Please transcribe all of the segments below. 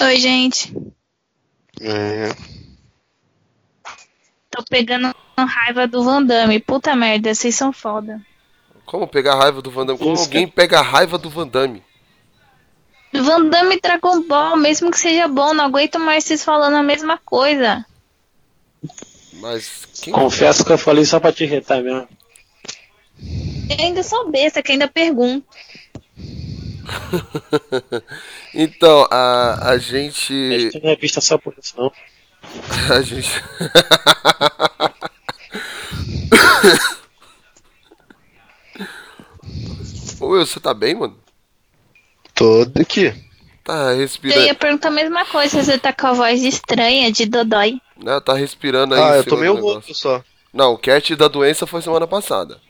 Oi, gente. É. Tô pegando raiva do Van Damme. Puta merda, vocês são foda. Como pegar raiva do Van Damme? Como Isso. alguém pega raiva do Van Damme? Van Damme Dragon Ball, mesmo que seja bom, não aguento mais vocês falando a mesma coisa. Mas quem Confesso que eu falei só pra te irritar mesmo. Eu ainda sou besta, que ainda pergunto. Então, a, a A gente. gente não é vista só por isso, não. A gente. Ô Will, você tá bem, mano? Todo aqui. Tá Eu respirando. ia perguntar a mesma coisa, você tá com a voz estranha de Dodói. Né, tá respirando aí. Ah, eu tomei o rouco só. Não, o cat da doença foi semana passada.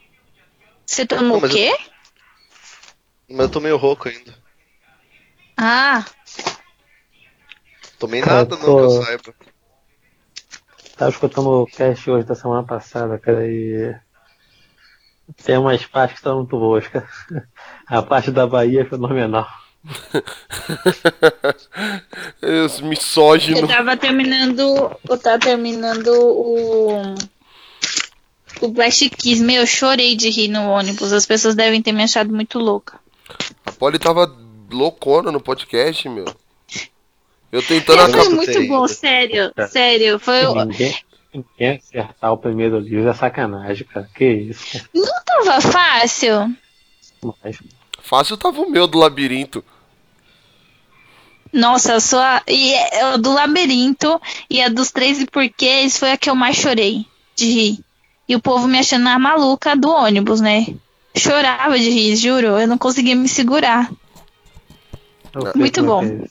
Você tomou Não, o mas eu- quê? Mas eu tomei o rouco ainda. Ah, Tomei Cara, nada, não, tô- que eu saiba. Tava escutando o cast hoje da semana passada, cara, e tem umas partes que estão muito boas, cara. A parte da Bahia é fenomenal. Os misóginos. eu tava terminando. Eu tava terminando o. O Blast Kiss. Meu, eu chorei de rir no ônibus. As pessoas devem ter me achado muito louca. A Polly tava loucona no podcast, meu. Eu tentando Foi acabar. muito bom, sério. É. Sério. Foi. Ninguém, ninguém acertar o primeiro livro é sacanagem, cara. Que isso, Não tava fácil. Mas, Fácil tava o meu do labirinto. Nossa, a sua. E é, a do labirinto e a dos 13 porquês foi a que eu mais chorei de rir. E o povo me achando a maluca do ônibus, né? Chorava de rir, juro. Eu não conseguia me segurar. eu Muito bom.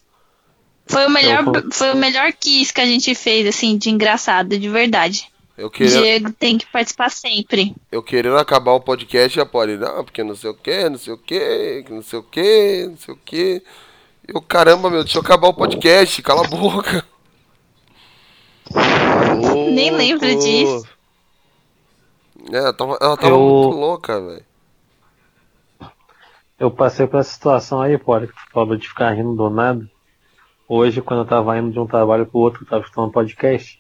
Foi o melhor, Eu foi o melhor kiss que a gente fez, assim, de engraçado, de verdade. Eu querendo, Diego tem que participar sempre. eu querendo acabar o podcast e a Polly, não, porque não sei o que, não sei o que, não sei o que, não sei o que. Eu, caramba, meu, deixa eu acabar o podcast, cala a boca. Nem lembro disso. É, ela tava, ela tava Eu- muito louca, velho. Eu passei por essa situação aí, pô, que tu falou de ficar rindo do nada. Hoje, quando eu tava indo de um trabalho pro outro, eu tava escutando um podcast.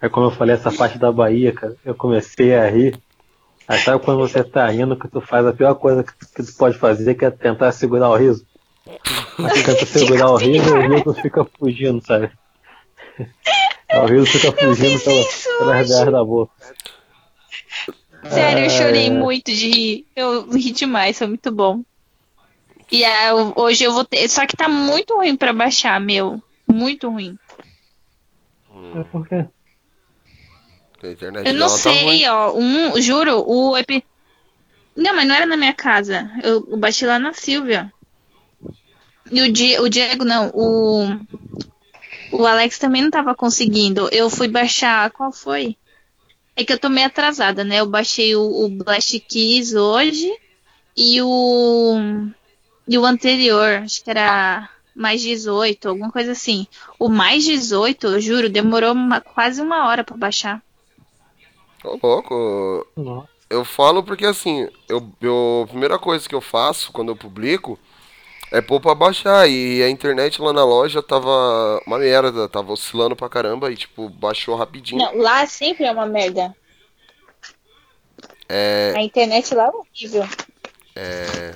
Aí quando eu falei essa parte da Bahia, cara, eu comecei a rir. Aí sabe quando você tá rindo, que tu faz a pior coisa que tu, que tu pode fazer, que é tentar segurar o riso? Aí tenta segurar o riso e o riso fica fugindo, sabe? Aí O riso fica fugindo pela, pelas garras da boca. Sério, eu chorei É. muito de rir. Eu ri demais, foi muito bom. E ah, hoje eu vou ter. Só que tá muito ruim pra baixar, meu. Muito ruim. É porque A internet Eu não tá ruim. sei, ó. Um, juro, o epi... Não, mas não era na minha casa. Eu, eu baixei lá na Silvia. E o, Di, o Diego, não. O, o Alex também não tava conseguindo. Eu fui baixar. Qual foi? É que eu tô meio atrasada, né? Eu baixei o, o Blast Keys hoje. E o. E o anterior. Acho que era mais 18, alguma coisa assim. O mais 18, eu juro, demorou uma- quase uma hora pra baixar. Ô, louco. Eu falo porque assim, eu, eu, a primeira coisa que eu faço quando eu publico é pôr pra baixar. E a internet lá na loja tava uma merda, tava oscilando pra caramba e tipo, baixou rapidinho. Não, lá sempre é uma merda. É, A internet lá é horrível. é,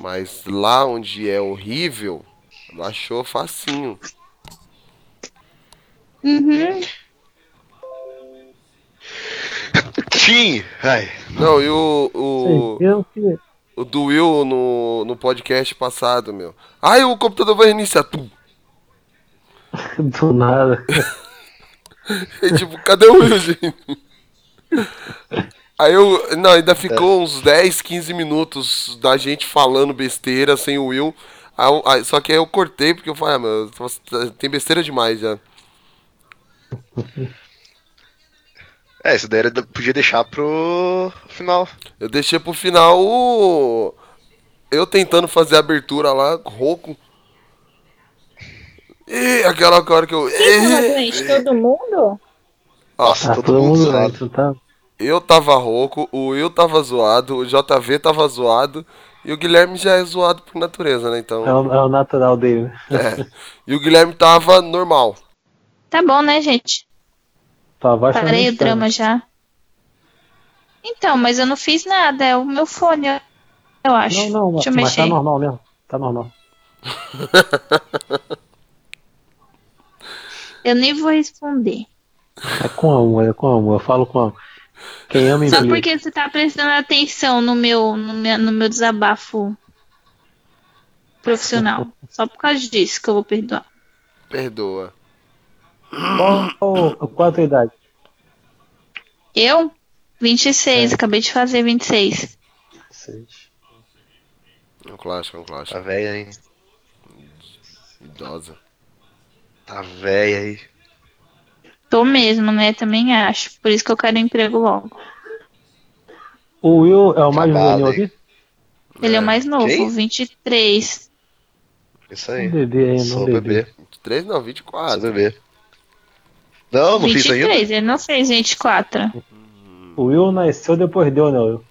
mas lá onde é horrível, baixou facinho. Uhum. Sim! Ai. Não, e o, o, o do Will no, no podcast passado, meu. Ai, o computador vai reiniciar. Tum. do nada. E, tipo, cadê o Will, gente? Aí eu. Não, ainda ficou uns 10, 15 minutos da gente falando besteira sem o Will. Aí eu- aí- só que aí eu cortei porque eu falei, ah, meu, tem besteira demais já. É, isso daí era, podia deixar pro final. Eu deixei pro final o. Eu tentando fazer a abertura lá, rouco. E aquela hora que eu. doente? Todo mundo? Nossa, Ah, todo, todo mundo mundo não tá? Eu tava rouco, o Will tava zoado, o JV tava zoado E o Guilherme já é zoado por natureza, né? Então. É o, é o natural dele, né? É. E o Guilherme tava normal. Tá bom, né, gente? Tá Parei o drama já. Então, mas eu não fiz nada. É o meu fone, eu- eu acho. Não, não, Deixa eu mas mexer. tá normal mesmo. Tá normal. Eu nem vou responder. É com amor, é com amor. Eu falo com amor. Quem ama Só porque você tá prestando atenção no meu, no meu, no meu desabafo profissional. Só por causa disso que eu vou perdoar. Perdoa. Qual, qual a tua idade? Eu? 26, acabei de fazer 26. Seis. É um clássico, é um clássico. Tá velha, hein? Idosa. Tá velha aí. Tô mesmo, né? Também acho. Por isso que eu quero emprego logo. O Will é o mais Acabado, hein? aqui? Ele é o mais novo, Quem? 23. Isso Um aí. bebê um Sou bebê. bebê. 23 não, Sou 24. bebê. Não, não fiz ainda. 23, ele não fez 24. O Will nasceu depois deu, né, Will?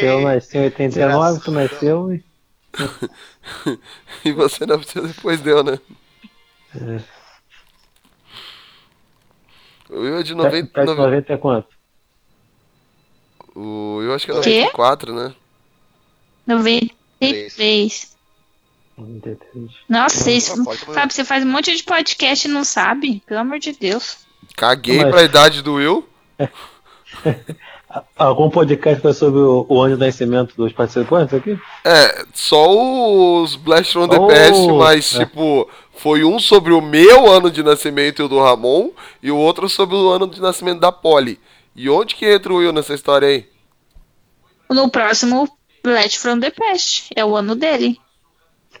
Eu nasci em 89, tu nasceu e. E você não precisa depois deu, né? É. O Will é de Tá 90. tá de 90 é quanto? O Will acho que é Quê? 94, né? 93. 93. Nossa, vocês, Ah. Fábio, você faz um monte de podcast e não sabe? Pelo amor de Deus. Caguei Mas- pra idade do Will. Algum podcast foi sobre o, o ano de nascimento dos participantes aqui? É, só os Blast from the Oh, Past, mas é. tipo, foi um sobre o meu ano de nascimento e o do Ramon, e o outro sobre o ano de nascimento da Polly. E onde que entra o Will nessa história aí? No próximo Blast from the Past. É o ano dele.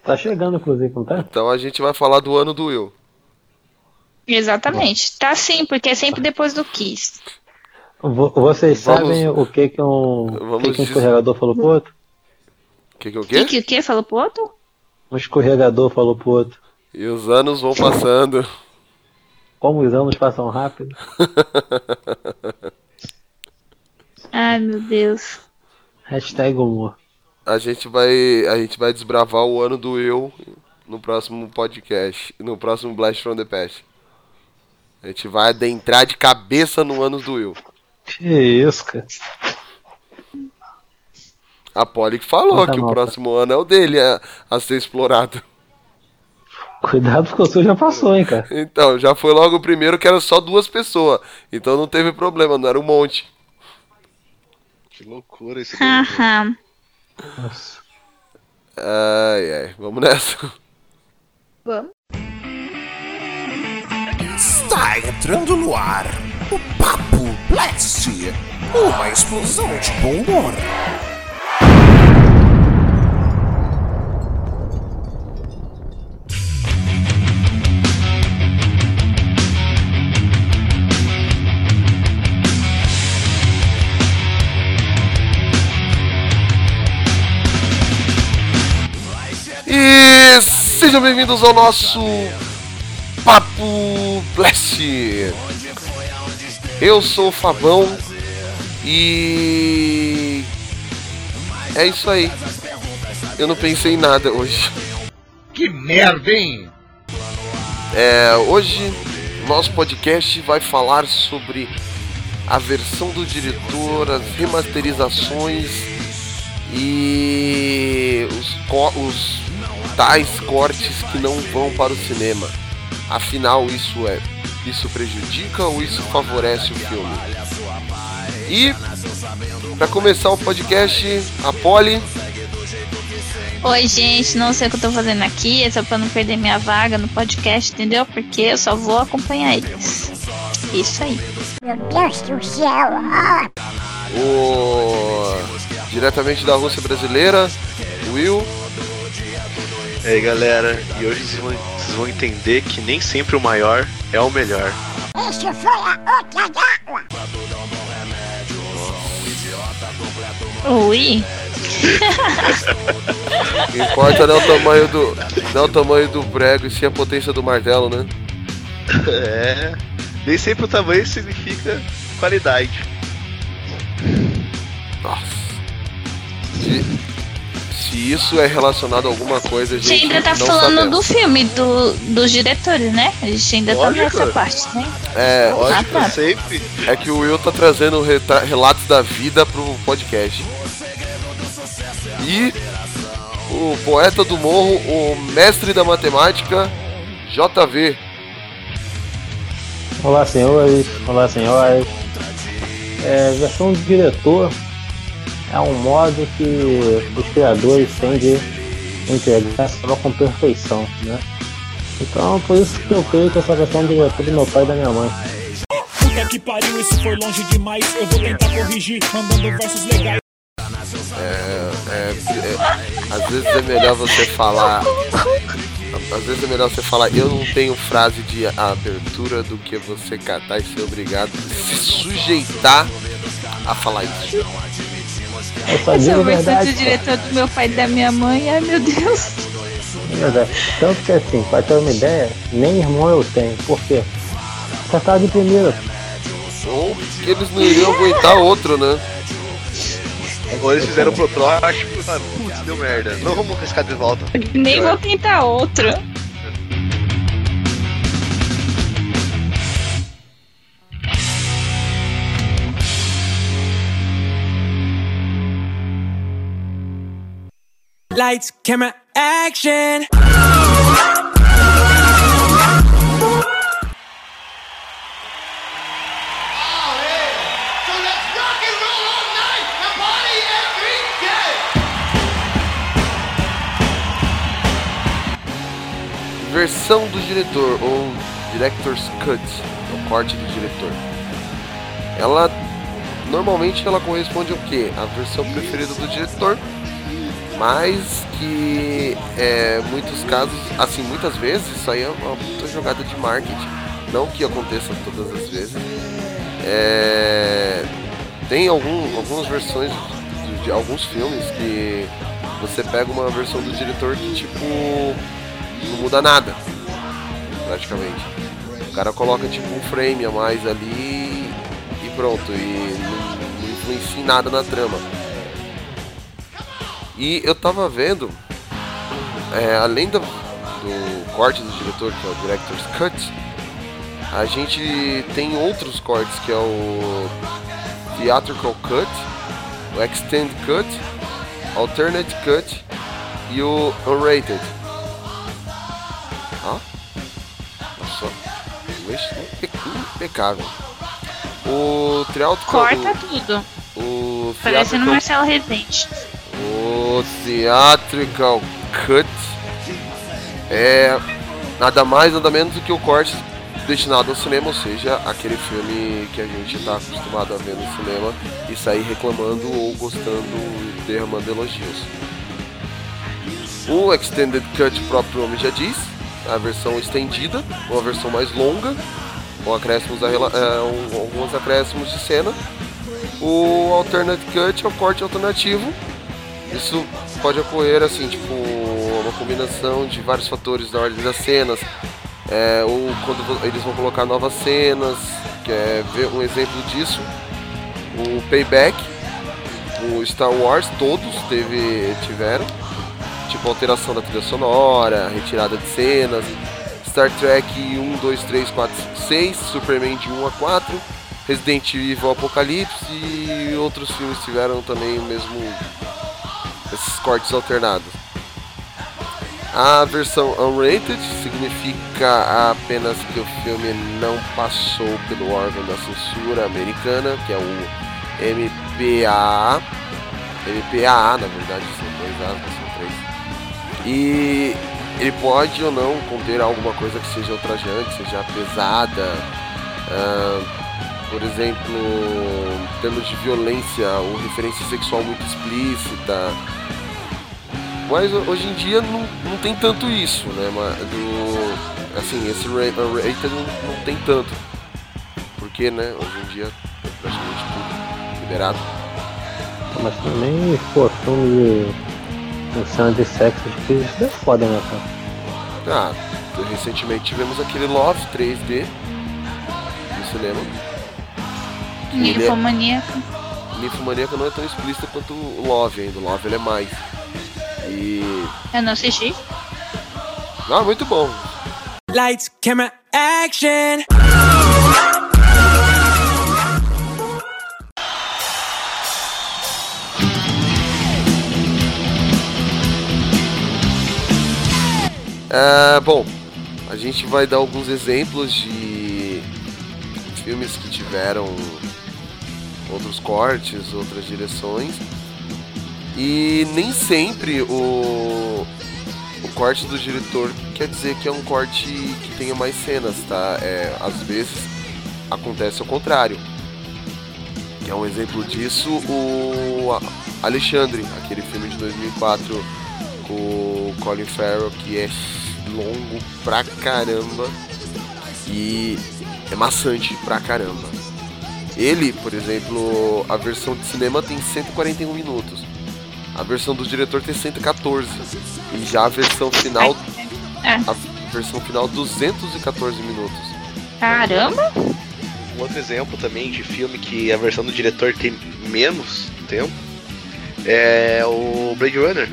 Tá chegando, inclusive, não tá? Então a gente vai falar do ano do Will. Exatamente. Tá sim, porque é sempre depois do Kiss. Vo- Vocês Vamos- sabem o que que um, o Vamos que que um escorregador falou pro outro? Que que é o O que, quê? que, o que? Falou pro outro? Um escorregador falou pro outro. E os anos vão passando. Como os anos passam rápido. Ai, meu Deus. Hashtag humor. A gente vai, a gente vai desbravar o ano do Will no próximo podcast, no próximo Blast from the Past. A gente vai adentrar de cabeça no ano do Will. Que isso, cara. A Polly que falou Conta que o nota. próximo ano é o dele a, a ser explorado. Cuidado porque o seu já passou, hein, cara. Então, já foi logo o primeiro que era só duas pessoas. Então não teve problema, não era um monte. Que loucura esse. Haha. Nossa. Ai, ai, vamos nessa. Vamos. Está entrando no ar o Papo Blast, uma explosão de bom humor. E sejam bem-vindos ao nosso Papo Blast. Eu sou o Fabão e é isso aí. Eu não pensei em nada hoje. Que merda, hein? É, hoje nosso podcast vai falar sobre a versão do diretor, as remasterizações e os, os tais cortes que não vão para o cinema. Afinal, isso é isso prejudica ou isso favorece o filme? E para começar o podcast, a Polly, Oi, gente, não sei o que eu tô fazendo aqui, é só pra não perder minha vaga no podcast, entendeu? Porque eu só vou acompanhar eles. Isso aí. Meu Deus do céu! Ah, o diretamente da Rússia brasileira, Will. E aí galera, e hoje vocês vão, vocês vão entender que nem sempre o maior é o melhor. Esse foi a outra d'água! Ui. O que importa não é o tamanho do. Não é o tamanho do prego e sim a potência do martelo, né? É. Nem sempre o tamanho significa qualidade. Nossa. Se isso é relacionado a alguma coisa, a A gente gente ainda tá não falando sabemos. do filme, do, dos diretores, né? A gente ainda tá Lógico. nessa parte, né? É, Lógico, Ah, tá. sempre. é que o Will tá trazendo relatos da vida pro podcast. E o poeta do morro, o mestre da matemática, JV. Olá, senhores. Olá, senhoras. É, versão do diretor é um modo que os criadores têm de entregar só com perfeição, né? Então, por isso que eu creio que essa versão do diretor do meu pai e da minha mãe. Puta que pariu, isso foi longe demais. Eu vou tentar corrigir, mandando versos legais. É, é, às vezes é melhor você falar. Às vezes é melhor você falar, eu não tenho frase de abertura do que você catar e ser obrigado a se sujeitar a falar isso. Eu só Essa é digo verdade. diretor do meu pai e da minha mãe. Ai, meu Deus. é verdade. Tanto que assim, pra ter uma ideia, nem irmão eu tenho. Por quê? Já tava de primeira. Ou que eles não iriam aguentar outro, né? Ou eles fizeram pro falaram, putz, deu merda. Não vamos arriscar de volta. Nem vou tentar outro. Lights, camera, action. Versão do diretor, ou Director's Cut, é o corte do diretor. Ela normalmente ela corresponde ao quê? A versão preferida do diretor, mas que é muitos casos, assim, muitas vezes isso aí é uma puta jogada de marketing. Não que aconteça todas as vezes. É, tem algum, algumas versões de, de alguns filmes que você pega uma versão do diretor que tipo não muda nada, praticamente. O cara coloca tipo um frame a mais ali e pronto, e não, não influencia em nada na trama. E eu tava vendo, é, além do, do corte do diretor, que é o Director's Cut, a gente tem outros cortes, que é o Theatrical Cut, o Extend Cut, Alternate Cut e o Unrated. Só, inglês impe- impecável. O Theatrical... Corta tudo. O Parecendo Marcelo Rezende. O Theatrical Cut é nada mais, nada menos do que o corte destinado ao cinema, ou seja, aquele filme que a gente está acostumado a ver no cinema e sair reclamando ou gostando e derramando elogios. O Extended Cut, o próprio nome já diz, a versão estendida, uma versão mais longa, com acréscimos a é, alguns acréscimos de cena. O Alternate Cut é o corte alternativo, isso pode ocorrer assim, tipo, uma combinação de vários fatores na ordem das cenas. É, ou quando eles vão colocar novas cenas, que é ver um exemplo disso. O Payback, o Star Wars, todos teve, tiveram. Tipo alteração da trilha sonora, retirada de cenas. Star Trek 1, 2, 3, 4, 5, 6, Superman de 1 a 4, Resident Evil Apocalipse e outros filmes tiveram também o mesmo esses cortes alternados. A versão unrated significa apenas que o filme não passou pelo órgão da censura americana, que é o MPAA. MPAA, na verdade, são dois A's, são três. E ele pode ou não conter alguma coisa que seja ultrajante, seja pesada. ah, por exemplo, em termos de violência ou referência sexual muito explícita. Mas ho- hoje em dia não, não tem tanto isso, né? Do, assim, esse ra- rated não, não tem tanto. Porque, né, hoje em dia é praticamente tudo liberado. Mas também, pô, filme de cena de sexo explícito é foda, né, cara? Ah, recentemente tivemos aquele Love 3D no cinema. É- Ninfomaníaca. Ninfomaníaca não é tão explícita quanto o Love ainda. O Love ele é mais. E. Eu não assisti. Ah, muito bom. Lights, camera, action. É, bom, a gente vai dar alguns exemplos de filmes que tiveram outros cortes, outras direções. E nem sempre o, o corte do diretor quer dizer que é um corte que tenha mais cenas, tá? É, às vezes acontece ao contrário. Que é um exemplo disso, o Alexandre, aquele filme de 2004 com o Colin Farrell, que é longo pra caramba e é maçante pra caramba. Ele, por exemplo, a versão de cinema tem 141 minutos. A versão do diretor tem 114. E já a versão final. É. A versão final 214 minutos. Caramba! Um outro exemplo também de filme que a versão do diretor tem menos tempo é o Blade Runner.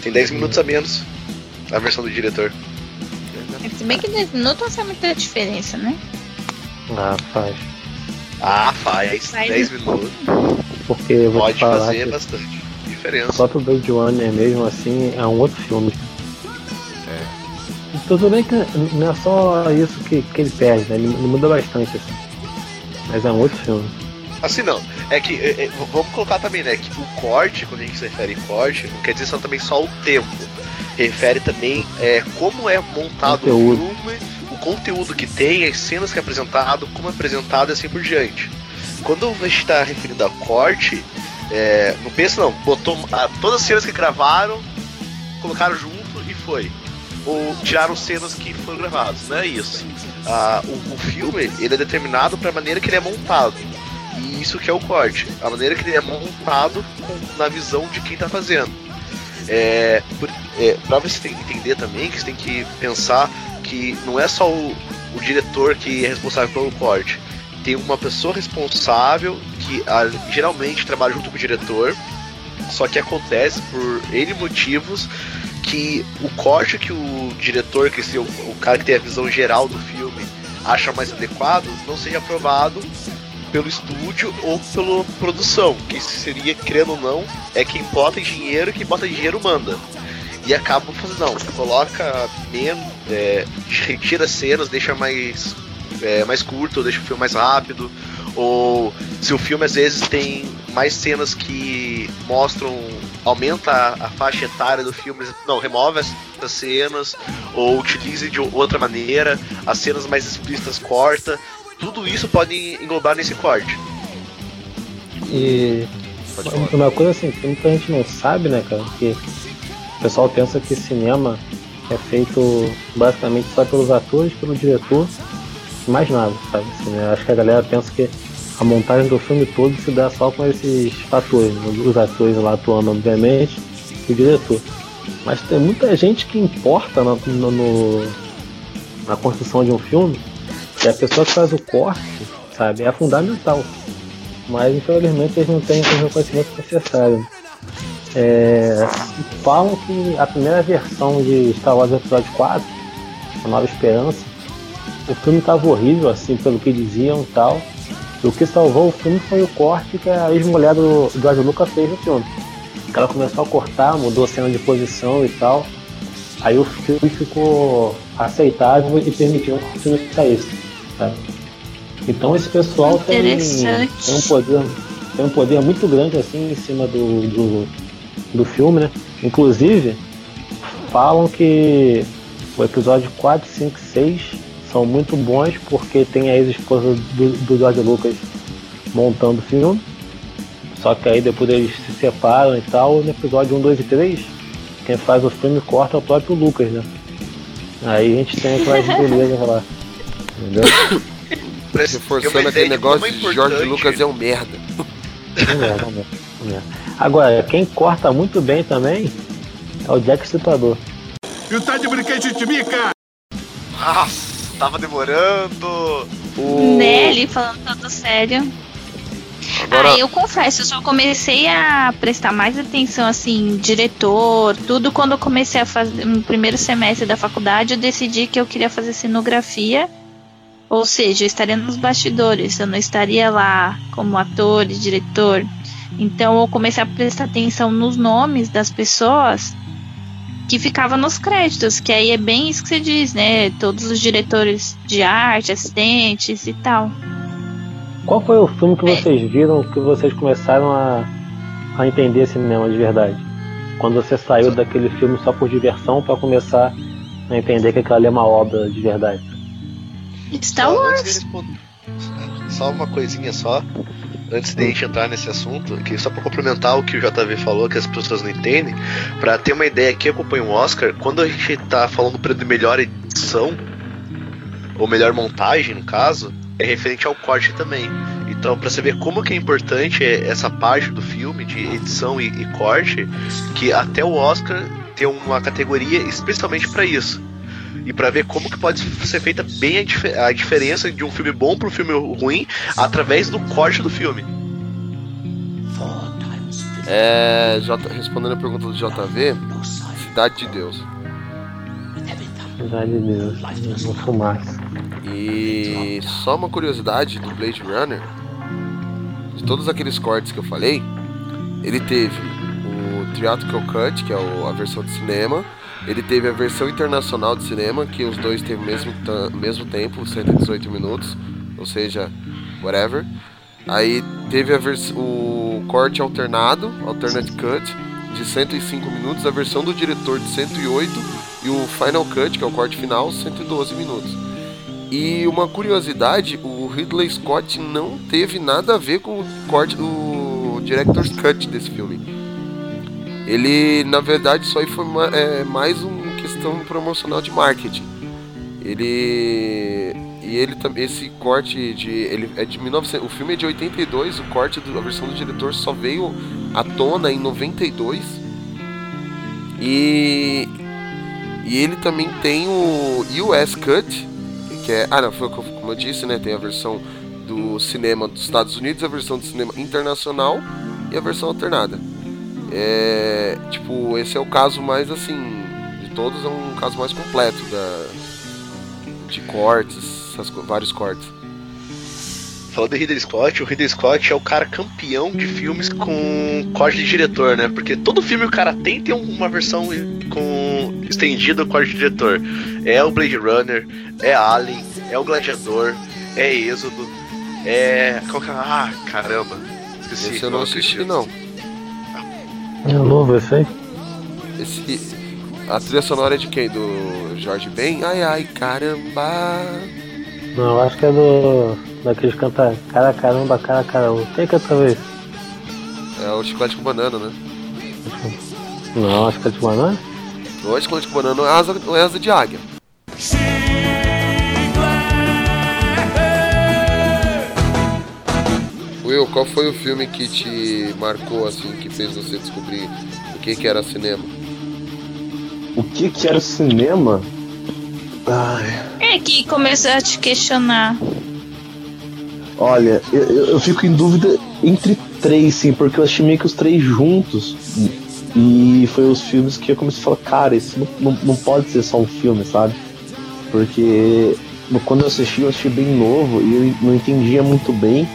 Tem 10 minutos a menos a versão do diretor. Se bem que 10 minutos não faz muita diferença, né? Ah, faz. Ah, faz. Faz. 10 minutos. Porque eu vou Pode fazer que bastante o diferença. próprio Blade Runner mesmo assim é um outro filme. É. Tudo bem que não é só isso que, que ele perde, né? Ele, ele muda bastante assim. Mas é um outro filme. Assim não. É que é, é, vamos colocar também, né? Que o corte, quando a gente se refere em corte, não quer dizer só também só o tempo. Refere também é, como é montado o filme, conteúdo que tem, as cenas que é apresentado, como é apresentado e assim por diante. Quando a gente está referindo a corte, é, não pensa não, botou ah, todas as cenas que gravaram, colocaram junto e foi. Ou tiraram cenas que foram gravadas, não é isso. Ah, o, o filme ele é determinado para a maneira que ele é montado. E isso que é o corte. A maneira que ele é montado com- na visão de quem tá fazendo. É, é, pra você entender também que você tem que pensar que não é só o, o diretor que é responsável pelo corte. Tem uma pessoa responsável que ah, geralmente trabalha junto com o diretor. Só que acontece por N motivos que o corte que o diretor, que seria o, o cara que tem a visão geral do filme, acha mais adequado, não seja aprovado pelo estúdio ou pela produção, que seria, querendo ou não, é quem bota dinheiro quem bota dinheiro manda. E acabam fazendo, não, coloca menos, é, retira cenas, deixa mais, é, mais curto, deixa o filme mais rápido, ou se o filme às vezes tem mais cenas que mostram, aumenta a, a faixa etária do filme, não, remove essas cenas, ou utilize de outra maneira, as cenas mais explícitas corta, tudo isso pode englobar nesse corte. E uma coisa assim, que muita gente não sabe, né, cara, que o pessoal pensa que cinema é feito basicamente só pelos atores, pelo diretor, mais nada, sabe? Assim, né? Acho que a galera pensa que a montagem do filme todo se dá só com esses fatores, né? os atores lá atuando, obviamente, e o diretor. Mas tem muita gente que importa no- no- na construção de um filme, e a pessoa que faz o corte, sabe, é fundamental mas infelizmente eles não têm o reconhecimento necessário. É, falam que a primeira versão de Star Wars Episódio 4, A Nova Esperança, o filme estava horrível, assim, pelo que diziam e tal. E o que salvou o filme foi o corte que a ex-mulher do George Lucas fez no filme. Ela começou a cortar, mudou a cena de posição e tal. Aí o filme ficou aceitável e permitiu que o filme saísse. Sabe? Então esse pessoal tem, tem um poder tem um poder muito grande assim em cima do, do, do filme, né? Inclusive, falam que o episódio 4, 5 e 6 são muito bons porque tem a ex-esposa do, do George Lucas montando o filme. Só que aí depois eles se separam e tal. No episódio 1, 2 e 3, quem faz o filme corta é o próprio Lucas, né? Aí a gente tem aquelas belezas lá. Entendeu? Reforçando aquele de negócio é de George Lucas é um merda. É, não é, não é. Agora, quem corta muito bem também é o Jack Stripador. E o tá de brinquedo de mica? Nossa, tava demorando. O... Ele falando todo sério. Agora, Ah, eu confesso, eu só comecei a prestar mais atenção, assim, diretor, tudo quando eu comecei a fazer no primeiro semestre da faculdade, eu decidi que eu queria fazer cenografia. Ou seja, eu estaria nos bastidores, eu não estaria lá como ator e diretor. Então eu comecei a prestar atenção nos nomes das pessoas que ficavam nos créditos, que aí é bem isso que você diz, né? Todos os diretores de arte, assistentes e tal. Qual foi o filme que vocês viram que vocês começaram a, a entender cinema de verdade? Quando você saiu daquele filme só por diversão pra começar a entender que aquilo ali é uma obra de verdade? Star Só Wars. responder- Só uma coisinha só. Antes de a gente entrar nesse assunto, que só pra complementar o que o JV falou, que as pessoas não entendem, pra ter uma ideia, quem acompanha o Oscar, quando a gente tá falando de melhor edição, ou melhor montagem, no caso, é referente ao corte também. Então, você ver como que é importante essa parte do filme, de edição e, e corte, que até o Oscar tem uma categoria especialmente pra isso. E pra ver como que pode ser feita bem a, dif- a diferença de um filme bom pro filme ruim através do corte do filme. é, J- respondendo a pergunta do JV, Cidade de Deus. Cidade de Deus, não fumaça. E só uma curiosidade do Blade Runner, de todos aqueles cortes que eu falei, ele teve o Theatrical Cut, que é o- a versão de cinema, ele teve a versão internacional de cinema, que os dois teve mesmo, mesmo tempo, 118 minutos, ou seja, whatever. Aí teve a o corte alternado, alternate cut, de 105 minutos, a versão do diretor de 108 e o final cut, que é o corte final, 112 minutos. E uma curiosidade, o Ridley Scott não teve nada a ver com o corte do Director's Cut desse filme. Ele, na verdade, isso aí foi é, mais uma questão promocional de marketing. Ele e ele também esse corte de ele é de 1900, o filme é de 82, o corte da versão do diretor só veio à tona em 92. E e ele também tem o US Cut, que é. Ah, não, foi como eu disse, né? Tem a versão do cinema dos Estados Unidos, a versão do cinema internacional e a versão alternada. É. Tipo, esse é o caso mais assim. De todos, é um caso mais completo da. De cortes, essas, vários cortes. Falando de Ridley Scott, o Ridley Scott é o cara campeão de filmes com corte de diretor, né? Porque todo filme o cara tem tem uma versão com estendida corte de diretor. É o Blade Runner, é Alien, é o Gladiador, é Êxodo, é. qual que é? Ah, caramba. Esqueci. Esse eu não assisti, não. É novo esse aí? Esse. A trilha sonora é de quem? Do Jorge Ben? Ai ai, caramba! Não, eu acho que é do. Daqueles que canta cara caramba, cara caramba. Quem canta vez? É o Chiclete com Banana, né? Não, acho que é de banana. Não é Chiclete com Banana, é asa, não é asa de águia. Will, qual foi o filme que te marcou, assim, que fez você descobrir o que, que era cinema? O que que era cinema? Ai, É que começou a te questionar. olha, eu, eu- fico em dúvida entre três, sim, porque eu assisti meio que os três juntos. E foi os filmes que eu comecei a falar, cara, isso não, não, não pode ser só um filme, sabe? Porque quando eu assisti, eu assisti bem novo e eu não entendia muito bem.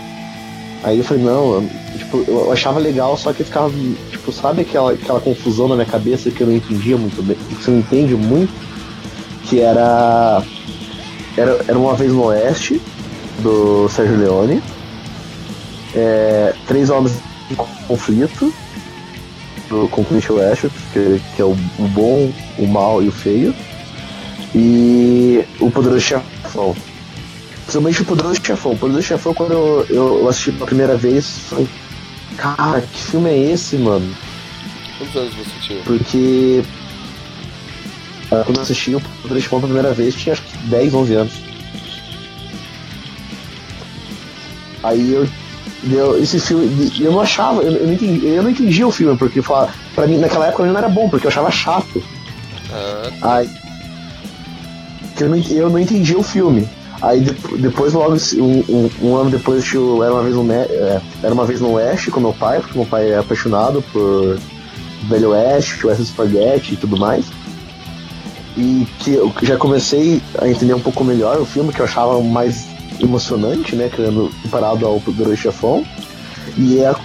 Aí eu falei, não, tipo, eu achava legal, só que ficava, tipo, sabe aquela, aquela confusão na minha cabeça que eu não entendia muito bem, que você não entende muito? Que era. Era, era uma vez no Oeste, do Sérgio Leone. É, Três Homens em Conflito, do, com Clint Westwood, que, que é o, o bom, o mal e o feio. E o Poderoso Chefão. Principalmente o Poderoso Chefão. O Poderoso Chefão, quando eu, eu assisti pela primeira vez, falei, cara, que filme é esse, mano? Quantos anos você tinha? Porque ah, quando eu assisti o Poderoso Chefão pela primeira vez, tinha acho que 10, 11 anos. Aí eu. eu esse filme. Eu não achava, eu, eu não entendi, eu não entendia o filme, porque fala- pra mim naquela época ele não era bom, porque eu achava chato. Ah, Aí. Eu, não, eu não entendia o filme. Aí de- depois, logo, um, um- ano depois, o Era Uma Vez no, é, Era uma vez no Oeste com meu pai, porque meu pai é apaixonado por Velho Oeste, West Spaghetti e tudo mais. E que eu já comecei a entender um pouco melhor o filme, que eu achava mais emocionante, né? Criando comparado ao Poderoso Chefão. E é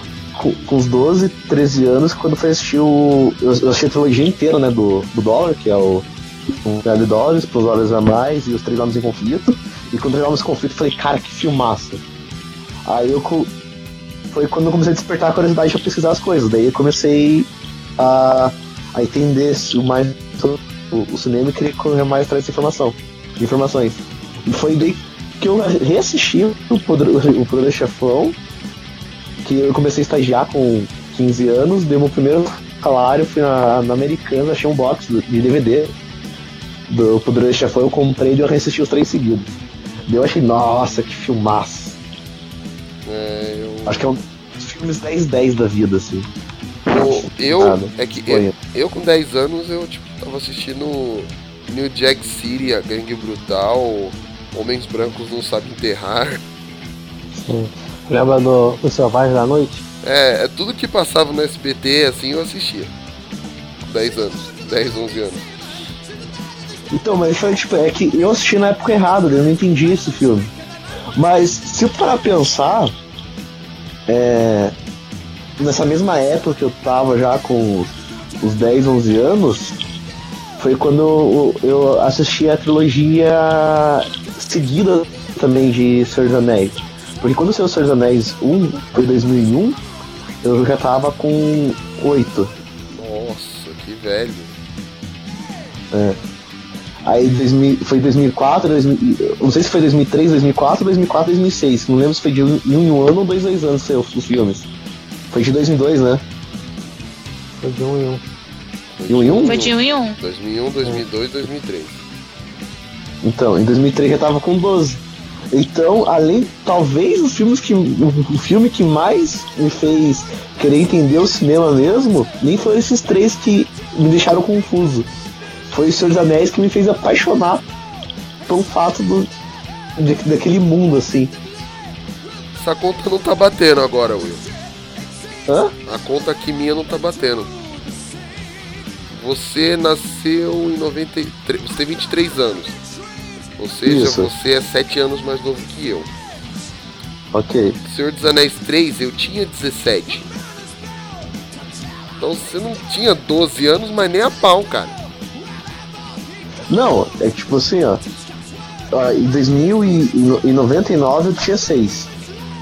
com, os 12, 13 anos quando foi assistir o. Eu, eu assisti a trilogia inteira, né, do, do Dólar, que é o um Milhar de Dólares, Dólares a Mais e os Três Homens em Conflito. E quando Homens em Conflito, eu falei, cara, que filmaço. Aí eu foi quando eu comecei a despertar a curiosidade de pesquisar as coisas. Daí eu comecei a, a entender mais o, o cinema e queria correr mais atrás informação, informações. E foi daí que eu reassisti o Poder, o Poder Chefão, que eu comecei a estagiar com 15 anos, dei meu primeiro salário, fui na, na Americana, achei um box de DVD do Poderoso Chefão, eu comprei e eu reassisti os três seguidos. Eu achei, nossa, que filmaço. É, eu, Acho que é um dos filmes 10-10 da vida, assim. eu, eu- Nada. é que eu, eu com 10 anos eu tipo, tava assistindo New Jack City, a Gangue Brutal, Homens Brancos Não Sabem Enterrar. Sim. Lembra do O Selvagem da Noite? É, é tudo que passava no SBT assim eu assistia. Com 10 anos, 10, 11 anos. Então, mas foi tipo, é que eu assisti na época errada, eu não entendi esse filme. Mas se eu parar pra pensar, é, nessa mesma época que eu tava já com os, os 10, 11 anos, foi quando eu, assisti a trilogia seguida também de Senhor dos Anéis. Porque quando saiu Senhor dos Anéis 1, foi em 2001, eu já tava com 8. Nossa, que velho. É. Aí 2000, foi 2004, 2000, eu não sei se foi 2003, 2004, 2004, 2006. Não lembro se foi de um em um ano ou dois, dois anos saiu os filmes. Foi de 2002, né? Foi de um em um. De um em um? Foi de um em um. 2001, 2002, 2003. Então, em 2003 já tava com 12. Então, além, talvez os filmes que. O filme que mais me fez querer entender o cinema mesmo, nem foram esses três que me deixaram confuso. Foi o Senhor dos Anéis que me fez apaixonar pelo fato do, de- daquele mundo, assim. Essa conta não tá batendo agora, Will. Hã? A conta aqui minha não tá batendo. Você nasceu em 93. Você tem 23 anos. Ou seja, Isso. você é 7 anos mais novo que eu. Ok. Senhor dos Anéis 3, eu tinha 17. Então você não tinha 12 anos, mas nem a pau, cara. Não, é tipo assim, ó. Em 2099 eu tinha 6.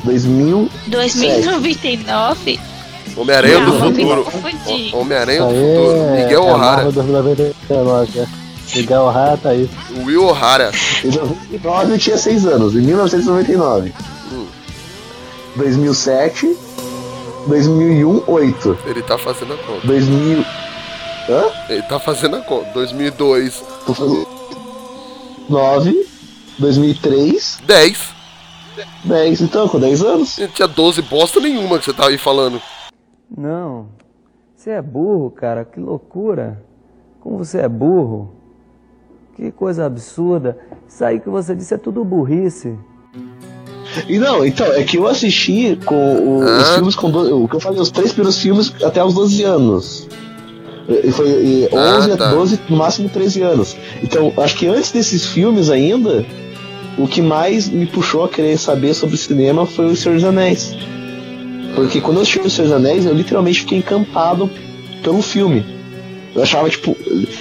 2000. 2099? Homem-Aranha do futuro. Homem-Aranha do futuro. é- Miguel é O'Hara. Marvel 2099, né? Miguel O'Hara tá aí. Will O'Hara. Em 99 eu tinha 6 anos. Em 1999. Hum. 2007. 2001, 8. Ele tá fazendo a conta. 2000. Hã? Ele tá fazendo a conta. 2002, Tô fazendo. 9. 2003. 10. 10. Então, com 10 anos. Ele tinha 12 bosta nenhuma que você tava aí falando. Não. Você é burro, cara. Que loucura. Como você é burro. Que coisa absurda. Isso aí que você disse é tudo burrice. E não, então, é que eu assisti com o- os Ah. filmes com 12, o que eu falei, os três primeiros filmes até os 12 anos. E foi e Ah, 11 tá. a 12, no máximo 13 anos. Então, acho que antes desses filmes ainda, o que mais me puxou a querer saber sobre cinema foi o Senhor dos Anéis. Porque quando eu assisti o Senhor dos Anéis, eu literalmente fiquei encantado pelo filme. Eu achava, tipo,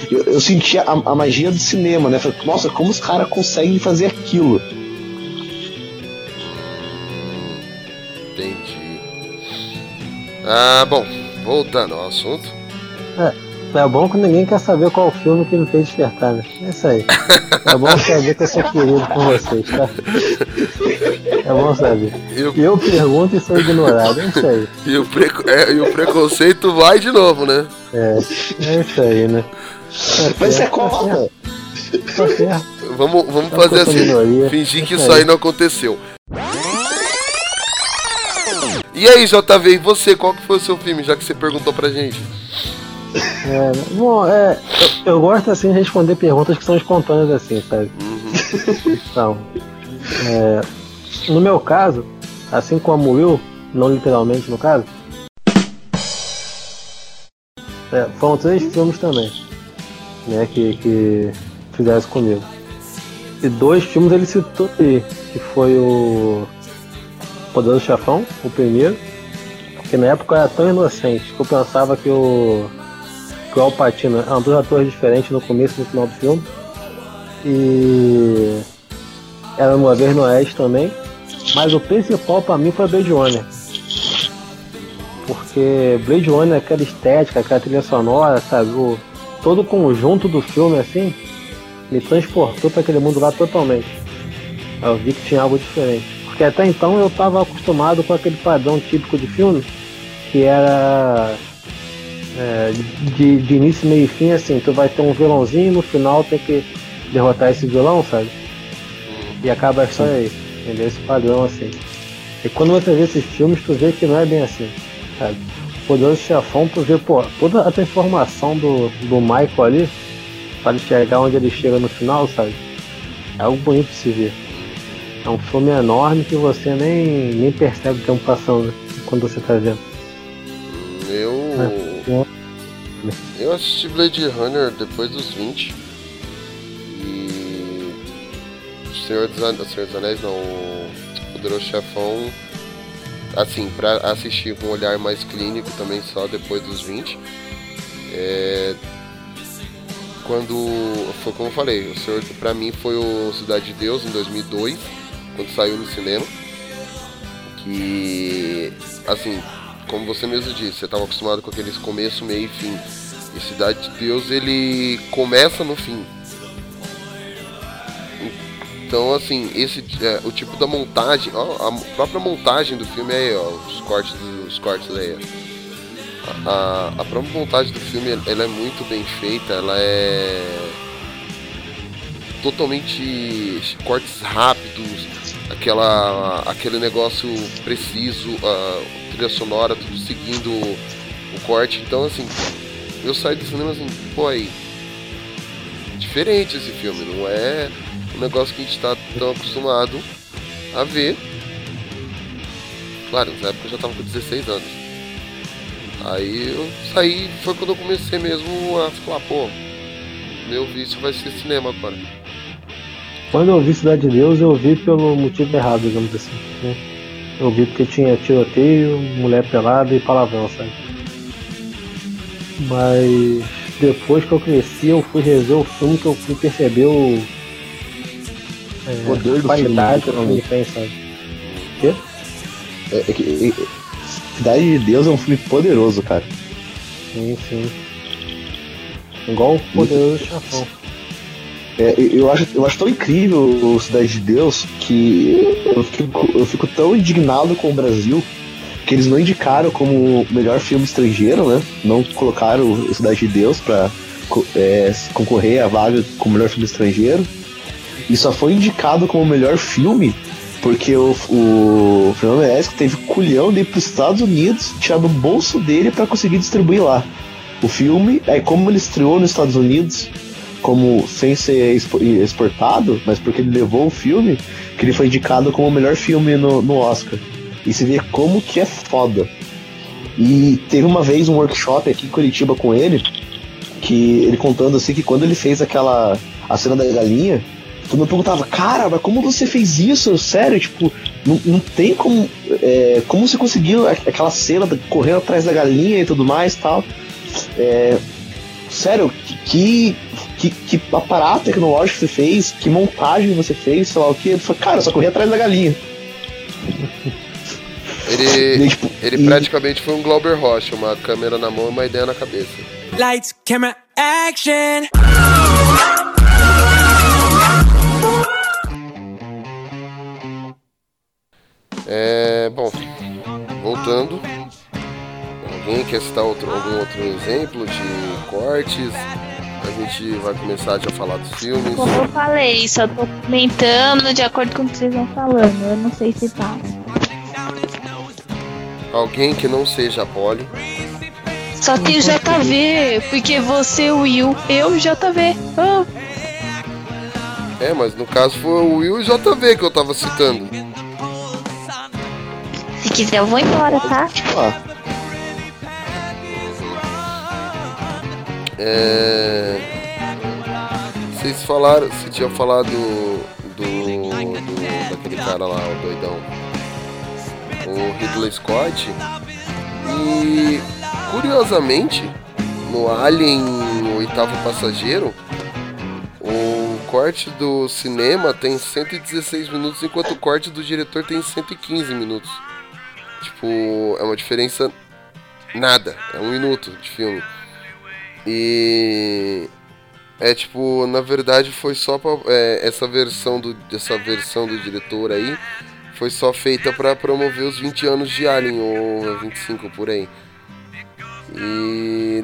eu, eu sentia a, a magia do cinema, né? Falei, Nossa, como os caras conseguem fazer aquilo? Entendi. Ah, bom, voltando ao assunto. É, é bom que ninguém quer saber qual o filme que me fez despertar, né? É isso aí. É bom saber que eu sou querido por vocês, tá? É bom saber. Eu- Eu pergunto e sou ignorado, é isso aí. E o, preco- é, e o preconceito vai de novo, né? É, é isso aí, né? Tá Mas você tá Tá certo. Vamos, vamos Tá fazer com assim, minoria. fingir que Isso aí não aconteceu. E aí, JV, e você, qual que foi o seu filme, já que você perguntou pra gente? É, bom, é, eu, eu gosto assim de responder perguntas que são espontâneas assim, sabe? Uhum. Então, É, no meu caso, assim como Will, não literalmente no caso, é, foram três filmes também, né, que, que fizeram isso comigo. E dois filmes ele citou aí, que foi o Poderoso Chafão, o primeiro, que na época eu era tão inocente que eu pensava que o, que o Al Pacino eram dois atores diferentes no começo e no final do filme. E era uma vez no Oeste também. Mas o principal pra mim foi Blade Runner. Porque Blade Runner, aquela estética, aquela trilha sonora, sabe? O, todo o conjunto do filme assim me transportou para aquele mundo lá totalmente. Eu vi que tinha algo diferente. Porque até então eu estava acostumado com aquele padrão típico de filme, que era é, de, de início, meio e fim, assim, tu vai ter um vilãozinho e no final tem que derrotar esse vilão, sabe? E acaba a história aí, entendeu? Esse padrão assim. E quando você vê esses filmes, tu vê que não é bem assim, sabe? Poderoso Chefão, tu vê, pô, toda a transformação do, do Michael ali, para chegar onde ele chega no final, sabe? É algo bonito de se ver. É um filme enorme que você nem, nem percebe o tempo passando quando você tá vendo. Eu. Assisti Blade Runner depois dos 20. E. Senhor dos, An... Senhor dos Anéis, não. O Poderoso Chefão. Assim, pra assistir com um olhar mais clínico também, só depois dos 20. É. Quando. Foi como eu falei, o Senhor, pra mim foi o Cidade de Deus em 2002, quando saiu no cinema. Que. Assim, como você mesmo disse, você estava acostumado com aqueles começo, meio e fim. E Cidade de Deus ele começa no fim. Então assim, esse é, o tipo da montagem, ó, a própria montagem do filme aí, ó, os cortes dos cortes aí. a, a própria montagem do filme ela é muito bem feita, ela é totalmente cortes rápidos, aquela aquele negócio preciso, a trilha sonora, tudo seguindo o, corte. Então, assim, eu saio do cinema assim, pô, aí. Diferente esse filme, não é um negócio que a gente tá tão acostumado a ver. Claro, na época eu já tava com 16 anos. Aí eu saí, foi quando eu comecei mesmo a falar, pô, meu vício vai ser cinema agora. Quando eu vi Cidade de Deus, eu vi pelo motivo errado, digamos assim. Né? Eu vi porque tinha tiroteio, mulher pelada e palavrão, sabe? Mas depois que eu cresci, eu fui rever o filme que eu fui perceber o. É, Poder do qualidade filme, que o tem, sabe? Quê? É, é que, é, Cidade de Deus é um filme poderoso, cara. Sim, sim. Igual o Poderoso Chafão. É, eu, acho, eu acho tão incrível o Cidade de Deus que eu fico, eu fico tão indignado com o Brasil que eles não indicaram como melhor filme estrangeiro, né? Não colocaram o Cidade de Deus pra é, concorrer à vaga como melhor filme estrangeiro. E só foi indicado como melhor filme porque o, o Fernando Meirelles teve culhão de ir para os Estados Unidos, tirar do bolso dele para conseguir distribuir lá. O filme, é como ele estreou nos Estados Unidos, como sem ser exportado, mas porque ele levou o filme, que ele foi indicado como o melhor filme no, no Oscar. E se vê como que é foda. E teve uma vez um workshop aqui em Curitiba com ele, que ele contando assim que quando ele fez aquela a cena da galinha, todo mundo perguntava, cara, mas como você fez isso? Sério, tipo, não, não tem como. É, como você conseguiu aquela cena correndo atrás da galinha e tudo mais tal. É, sério, que, que, que aparato tecnológico você fez, que montagem você fez, sei lá o que. Ele falou, cara, eu só corri atrás da galinha. Ele, E, tipo, ele e- praticamente foi um Glauber Rocha, uma câmera na mão e uma ideia na cabeça. Lights, camera, action. É, bom, voltando. Alguém quer citar outro, algum outro exemplo de cortes? A gente vai começar já a falar dos filmes. Como eu falei, só tô comentando de acordo com o que vocês vão falando. Eu não sei se tá. Alguém que não seja a Polly. Só tem JV, porque você, Will, eu, JV. Ah, É, mas no caso foi o Will e JV que eu tava citando. Se quiser, eu vou embora, tá? Ah, É... Vocês falaram, você tinha falado do, do daquele cara lá, o doidão, o Ridley Scott. E curiosamente, no Alien Oitavo Passageiro, o corte do cinema tem 116 minutos, enquanto o corte do diretor tem 115 minutos. Tipo, é uma diferença nada, é um minuto de filme. E é tipo, na verdade foi só pra, é, essa versão do essa versão do diretor aí foi só feita pra promover os 20 anos de Alien ou 25 por aí. E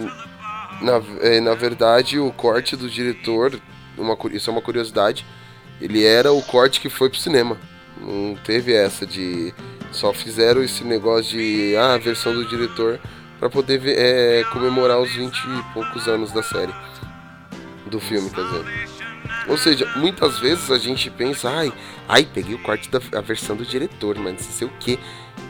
na, é, na verdade o corte do diretor, uma, isso é uma curiosidade, ele era o corte que foi pro cinema. Não teve essa de só fizeram esse negócio de ah, a versão do diretor pra poder ver- é, comemorar os 20 e poucos anos da série. Do filme, quer dizer. Ou seja, muitas vezes a gente pensa, ai, ai, peguei o corte da a versão do diretor, mas não sei o que.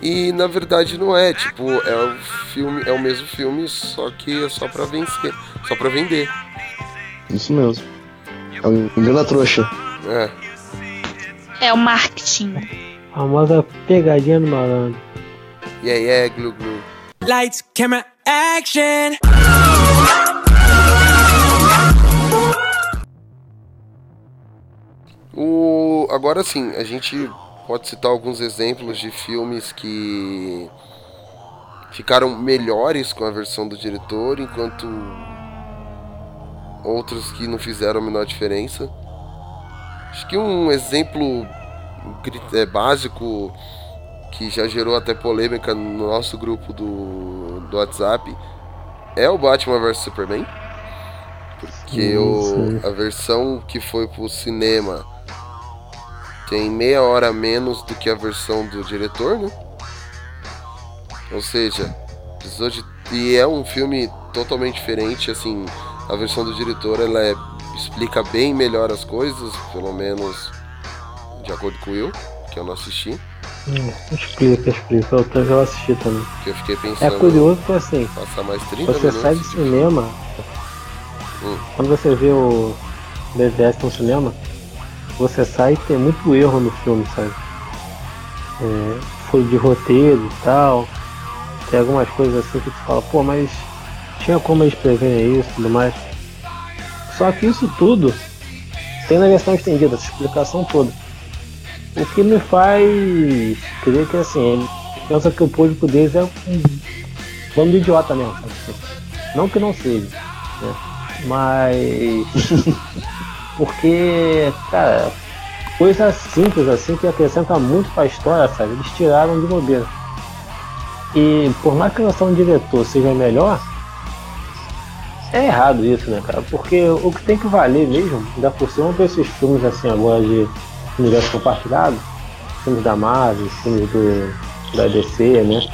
E na verdade não é, tipo, é o filme, é o mesmo filme, só que é só pra vencer, só pra vender. isso mesmo. É um engana trouxa. É. É o marketing. A famosa pegadinha do malandro. Yeah, yeah, glu glu. Lights, camera, action. O agora sim, a gente pode citar alguns exemplos de filmes que ficaram melhores com a versão do diretor, enquanto outros que não fizeram a menor diferença. Acho que um exemplo é, básico que já gerou até polêmica no nosso grupo do, do WhatsApp é o Batman vs Superman. Porque Sim, o, sim. a versão que foi pro cinema tem meia hora menos do que a versão do diretor, né? Ou seja, precisou de. E é um filme totalmente diferente, assim, a versão do diretor ela é- explica bem melhor as coisas, pelo menos de acordo com eu, que eu não assisti, Hum, explica, explica. Eu já assisti também. que eu fiquei É pensando curioso que assim, passar mais 30 você sai do cinema, Hum. quando você vê o BVS no cinema, você sai e tem muito erro no filme, sabe? É, foi de roteiro e tal. Tem algumas coisas assim que tu fala, pô, mas tinha como eles preverem isso e tudo mais. Só que isso tudo tem na versão estendida, essa explicação toda. O que me faz crer que assim, ele pensa que o público deles é um bando de idiota mesmo. sabe? Não que não seja, né? Mas. Porque, cara, coisa simples assim que acrescenta muito pra história, sabe? Eles tiraram de bobeira. E por mais que a versão do diretor seja melhor, é errado isso, né, cara? Porque o que tem que valer mesmo, ainda por cima pra esses filmes assim agora de universo compartilhado, filmes da Marvel, filmes do, da DC, né?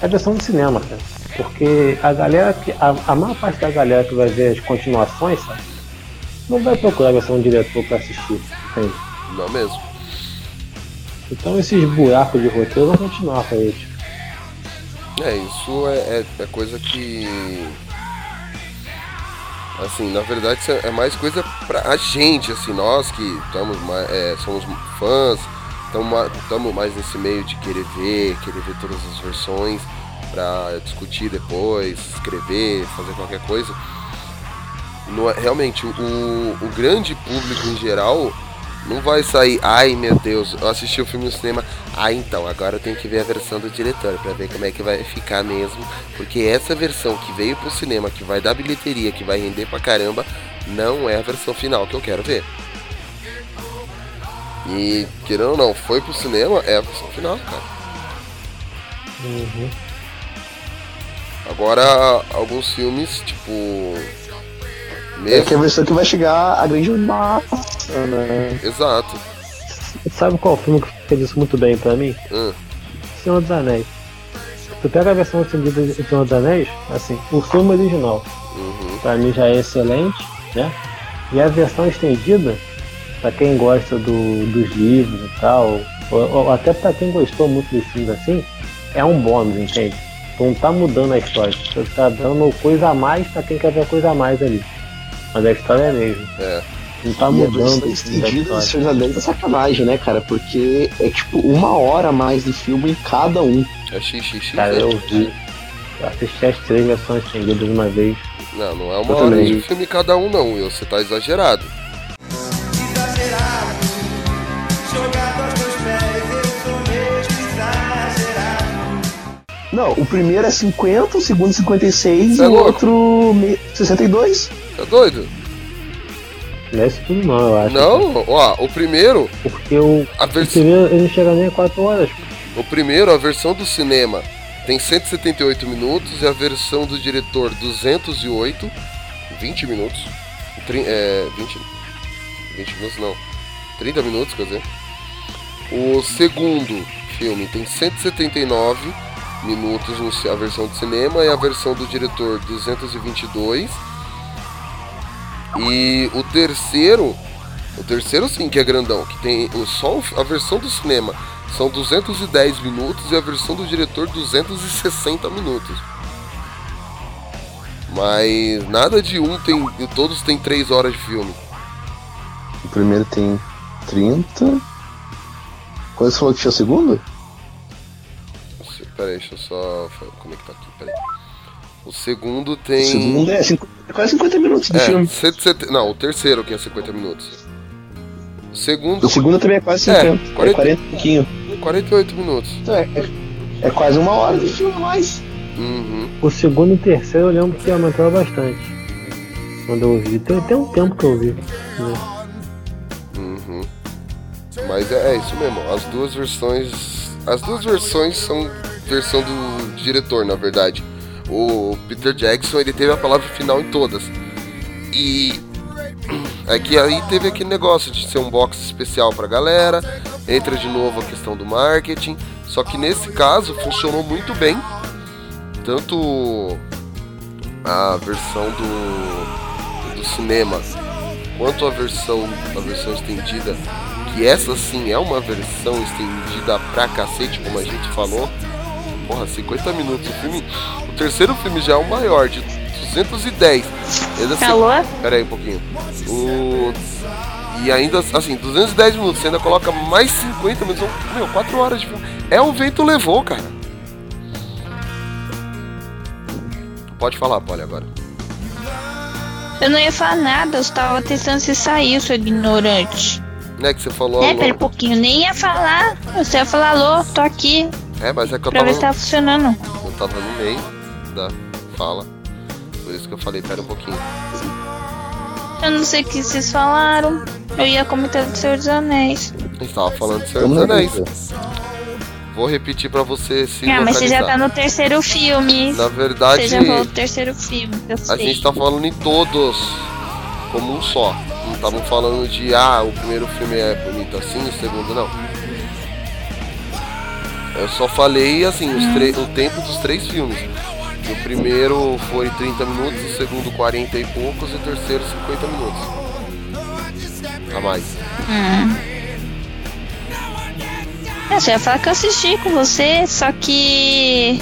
É a versão do cinema, cara. Porque a galera que. A, a maior parte da galera que vai ver as continuações, sabe? Não vai procurar a versão do diretor pra assistir, entende? Não mesmo. Então esses buracos de roteiro vão continuar pra eles. É, isso é, é, é coisa que. Assim, na verdade é mais coisa pra gente, assim, nós que estamos é, somos fãs, estamos mais nesse meio de querer ver, querer ver todas as versões pra discutir depois, escrever, fazer qualquer coisa. Realmente, o, o grande público em geral não vai sair, ai meu Deus, eu assisti o filme no cinema, ah então, agora eu tenho que ver a versão do diretor pra ver como é que vai ficar mesmo, porque essa versão que veio pro cinema, que vai dar bilheteria, que vai render pra caramba, não é a versão final que eu quero ver. E, querendo ou não, foi pro cinema, é a versão final, cara. Uhum. Agora, alguns filmes, tipo. É que a Mesmo. versão que vai chegar a grande massa, né? Exato. Sabe qual filme que fez isso muito bem pra mim? Hum, Senhor dos Anéis. Tu pega a versão estendida de Senhor dos Anéis, assim, o filme original, uhum. pra mim já é excelente, né? E a versão estendida pra quem gosta do, dos livros e tal, ou, ou até pra quem gostou muito dos filmes assim, é um bônus, entende? Tu não tá mudando a história, tu tá dando coisa a mais pra quem quer ver coisa a mais ali. Mas a história é a mesma. É. Não tá e a mudando da estendida do. Senhor dos Anéis é sacanagem, né, cara? Porque é tipo uma hora a mais de filme em cada um. É xixi, Cara, eu vi. Eu assisti as três versões estendidas uma vez. Não, não é uma Eu hora também. de filme cada um, não, Will. Você tá. Exagerado, Não, o primeiro é 50, o segundo 56 Cê é e o louco? outro me- 62. Tá doido? Não é isso tudo não, eu acho. Não, ó, o primeiro, Porque o, a o versão. primeiro ele não chega nem a 4 horas. O primeiro, a versão do cinema, tem 178 minutos e a versão do diretor 208, 20 minutos. Tri- é, 20, 20 minutos não, 30 minutos, quer dizer. O segundo filme tem 179 minutos a versão do cinema e a versão do diretor 222. E o terceiro, o terceiro sim que é grandão, que tem só a versão do cinema são 210 minutos e a versão do diretor 260 minutos. Mas nada de um tem. Todos têm 3 horas de filme. O primeiro tem 30. Quando você falou que tinha o segundo? Peraí, deixa eu só. Como é que tá aqui? Peraí. O segundo tem. O segundo é, cinco- é quase 50 minutos de É, filme. 170 não, o terceiro que é 50 minutos. O segundo. O segundo também é quase É, 50. É, 40 40 e pouquinho. 48 minutos. Então é, é, é quase uma hora de filme a mais. Uhum. O segundo e o terceiro eu lembro que aumentou bastante. Quando eu vi. Tem, tem um tempo que eu vi. né? Uhum. Mas é, é isso mesmo. As duas versões. As duas versões são versão do diretor, na verdade. O Peter Jackson ele teve a palavra final em todas. E é que aí teve aquele negócio de ser um box especial pra galera. Entra de novo a questão do marketing. Só que nesse caso funcionou muito bem. Tanto a versão do, do cinema quanto a versão, a versão estendida, que essa sim é uma versão estendida pra cacete, como a gente falou. Porra, 50 minutos. O, filme, o terceiro filme já é o maior, de 210. Ainda assim- Alô? Pera aí um pouquinho. O, e ainda, assim, 210 minutos. Você ainda coloca mais 50 minutos. São, meu, 4 horas de filme. É o vento levou, cara. Pode falar, Polly, agora. Eu não ia falar nada, eu estava testando se sair, seu ignorante. Né, que você falou É, alô. pera um pouquinho, nem ia falar. Você ia falar, alô, tô aqui, É, mas é que eu pra tava, ver se tá funcionando. eu tava no meio da fala. Por isso que eu falei, pera um pouquinho. Eu não sei o que vocês falaram. Eu ia comentar do Senhor dos Anéis. A gente tava falando de Senhor dos na Anéis. vida. Vou repetir pra você se ah, mas você já localizar. tá no terceiro filme. Na verdade, Você já falou do terceiro filme, eu a sei. gente tá falando em todos como um só. Não estavam falando de ah, o primeiro filme é bonito assim, o segundo não. Eu só falei assim, os tre- o tempo dos três filmes. O primeiro foi 30 minutos, o segundo 40 e poucos e o terceiro 50 minutos. A mais. Hum. É, você ia falar que eu assisti com você, só que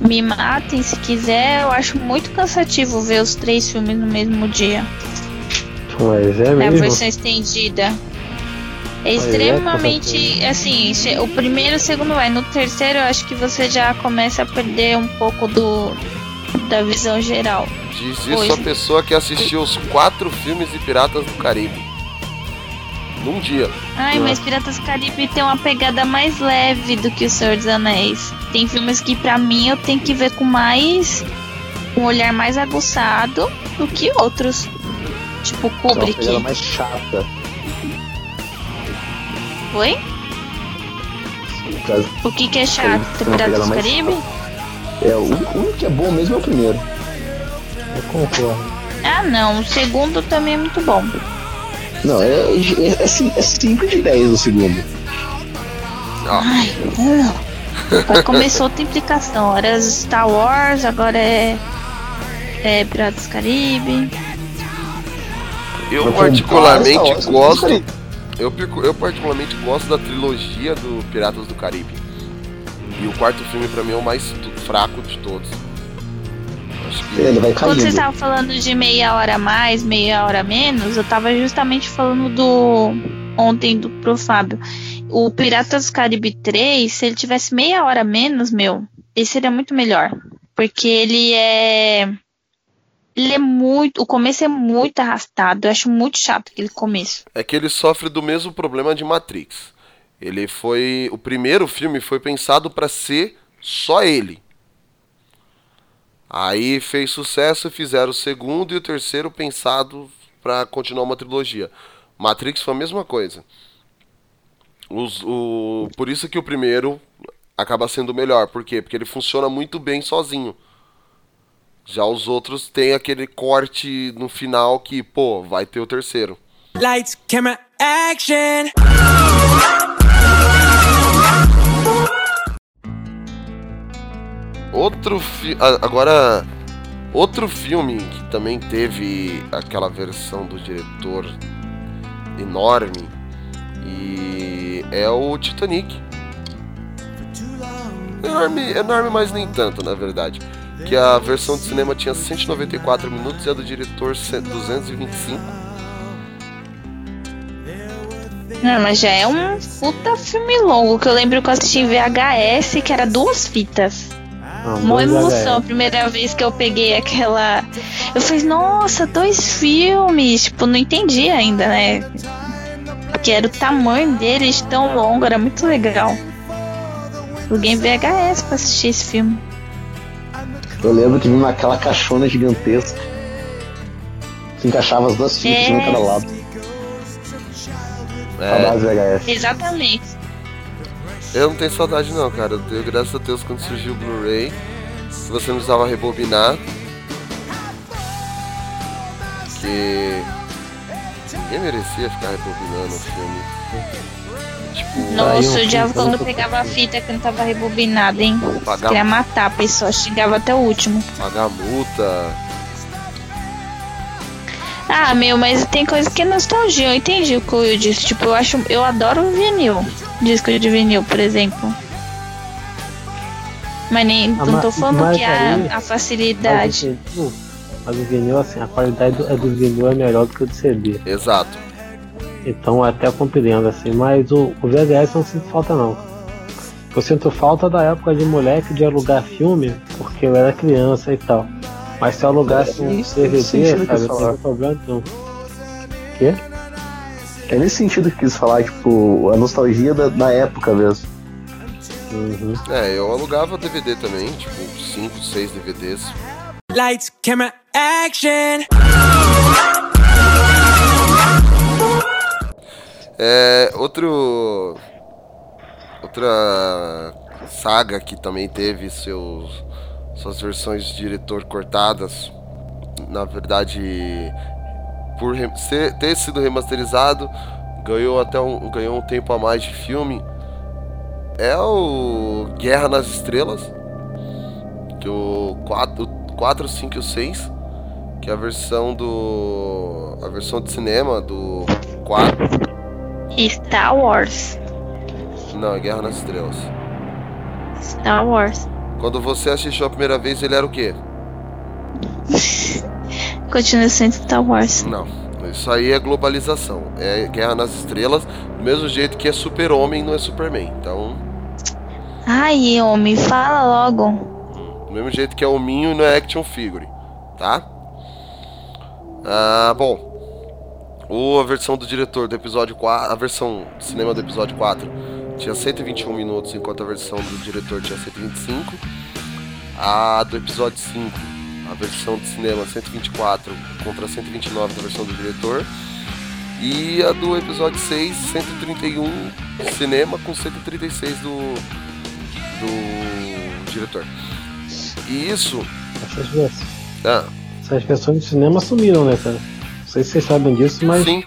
me matem se quiser. Eu acho muito cansativo ver os três filmes no mesmo dia. Mas é mesmo. versão estendida. É é extremamente. assim, o primeiro e o segundo vai. No terceiro, eu acho que você já começa a perder um pouco do da visão geral. Diz isso Pois. a pessoa que assistiu os quatro filmes de Piratas do Caribe. Num dia. Ai, mas Piratas do Caribe tem uma pegada mais leve do que o Senhor dos Anéis. Tem filmes que pra mim eu tenho que ver com mais. um olhar mais aguçado do que outros. Tipo É uma Kubrick. pegada mais chata. Caso. O que, que é chato? Piratas do Caribe? É, o único que é bom mesmo é o primeiro. Eu concordo. Ah, não. O segundo também é muito bom. Não, é, é, é, cin- é 5 de 10 o segundo. Ai, não. Agora começou outra implicação. Era Star Wars, agora é. É Piratas do Caribe. Eu particularmente com gosto. Eu, eu particularmente gosto da trilogia do Piratas do Caribe. E o quarto filme pra mim é o mais fraco de todos. Acho que Ele vai Quando vocês estavam falando de meia hora a mais, meia hora menos, eu tava justamente falando do. Ontem do pro Fábio. O Piratas do Caribe 3, se ele tivesse meia hora menos, meu, ele seria muito melhor. Porque ele é. Ele é muito. O começo é muito arrastado. Eu acho muito chato aquele começo. é que ele sofre do mesmo problema de Matrix. Ele foi. O primeiro filme foi pensado pra ser só ele. Aí fez sucesso fizeram o segundo e o terceiro pensado pra continuar uma trilogia. Matrix foi a mesma coisa. Os- o, por isso que o primeiro acaba sendo melhor. Por quê? Porque ele funciona muito bem sozinho. Já os outros têm aquele corte no final que, pô, vai ter o terceiro. Lights, camera, action. Outro fi a- agora outro filme que também teve aquela versão do diretor enorme e é o Titanic. Enorme, enorme, mas nem tanto, na verdade. Que a versão de cinema tinha 194 minutos e a do diretor 100 225. Não, mas já é um puta filme longo que eu lembro que eu assisti em VHS, que era duas fitas. Não, Uma emoção, a primeira vez que eu peguei aquela. Eu falei, nossa, dois filmes. Tipo, não entendi ainda, né? Porque era o tamanho deles tão longo, era muito legal. Aluguei em VHS pra assistir esse filme. Eu lembro que vinha naquela caixona gigantesca. Que encaixava as duas fitas, É. em cada lado. É, Saudades VHS. Exatamente. eu não tenho saudade não, cara. Eu tenho, graças a Deus, quando surgiu o Blu-ray, você não precisava rebobinar. Que ninguém merecia ficar rebobinando o filme. Tipo, Nossa, eu odiava filme quando eu pegava a fita que não tava rebobinada, hein? Pagar- Queria matar a pessoa, xingava até o último. pagar multa. Ah, meu, mas tem coisa que é nostalgia. Eu entendi o que o Will disse. Tipo, eu acho. Eu adoro o vinil. Disco de vinil, por exemplo. Mas nem. Ah, não tô falando que aí- a, a facilidade. o Mas o vinil, assim, a qualidade do, do vinil é melhor do que o do CD. Exato. Então eu até compreendo, assim, mas o, o VHS não sinto falta não. Eu sinto falta da época de moleque de alugar filme, porque eu era criança e tal. Mas se eu alugasse um isso, DVD, sabe, eu não tem problema não. Quê? É nesse sentido que eu quis falar, tipo, a nostalgia da, da época mesmo. Uhum. É, eu alugava DVD também, tipo, 5, 6 DVDs. Lights, camera, action. É, outro. Outra saga que também teve seus, suas versões de diretor cortadas. Na verdade, por ser- ter sido remasterizado, ganhou até um, ganhou um tempo a mais de filme. É o Guerra nas Estrelas, que o 4, 4 5 e o 6, que é a versão do. a versão de cinema do 4. Star Wars. Não, é Guerra nas Estrelas. Star Wars. Quando você assistiu a primeira vez, ele era o quê? Continua sendo Star Wars. Não. Isso aí é globalização. É Guerra nas Estrelas, do mesmo jeito que é Super-Homem, não é Superman. Então, Ai, homem, fala logo. do mesmo jeito que é Hominho e não é Action Figure, tá? Ah, bom. O, a versão do diretor do episódio 4, a versão de cinema do episódio 4 tinha 121 minutos, enquanto a versão do diretor tinha 125. A do episódio 5, a versão de cinema 124 contra 129 da versão do diretor. E a do episódio 6, 131 cinema com 136 do, do diretor. E isso. Essas, vers- Ah, essas versões de cinema sumiram, né, cara? Não sei se vocês sabem disso, mas sim,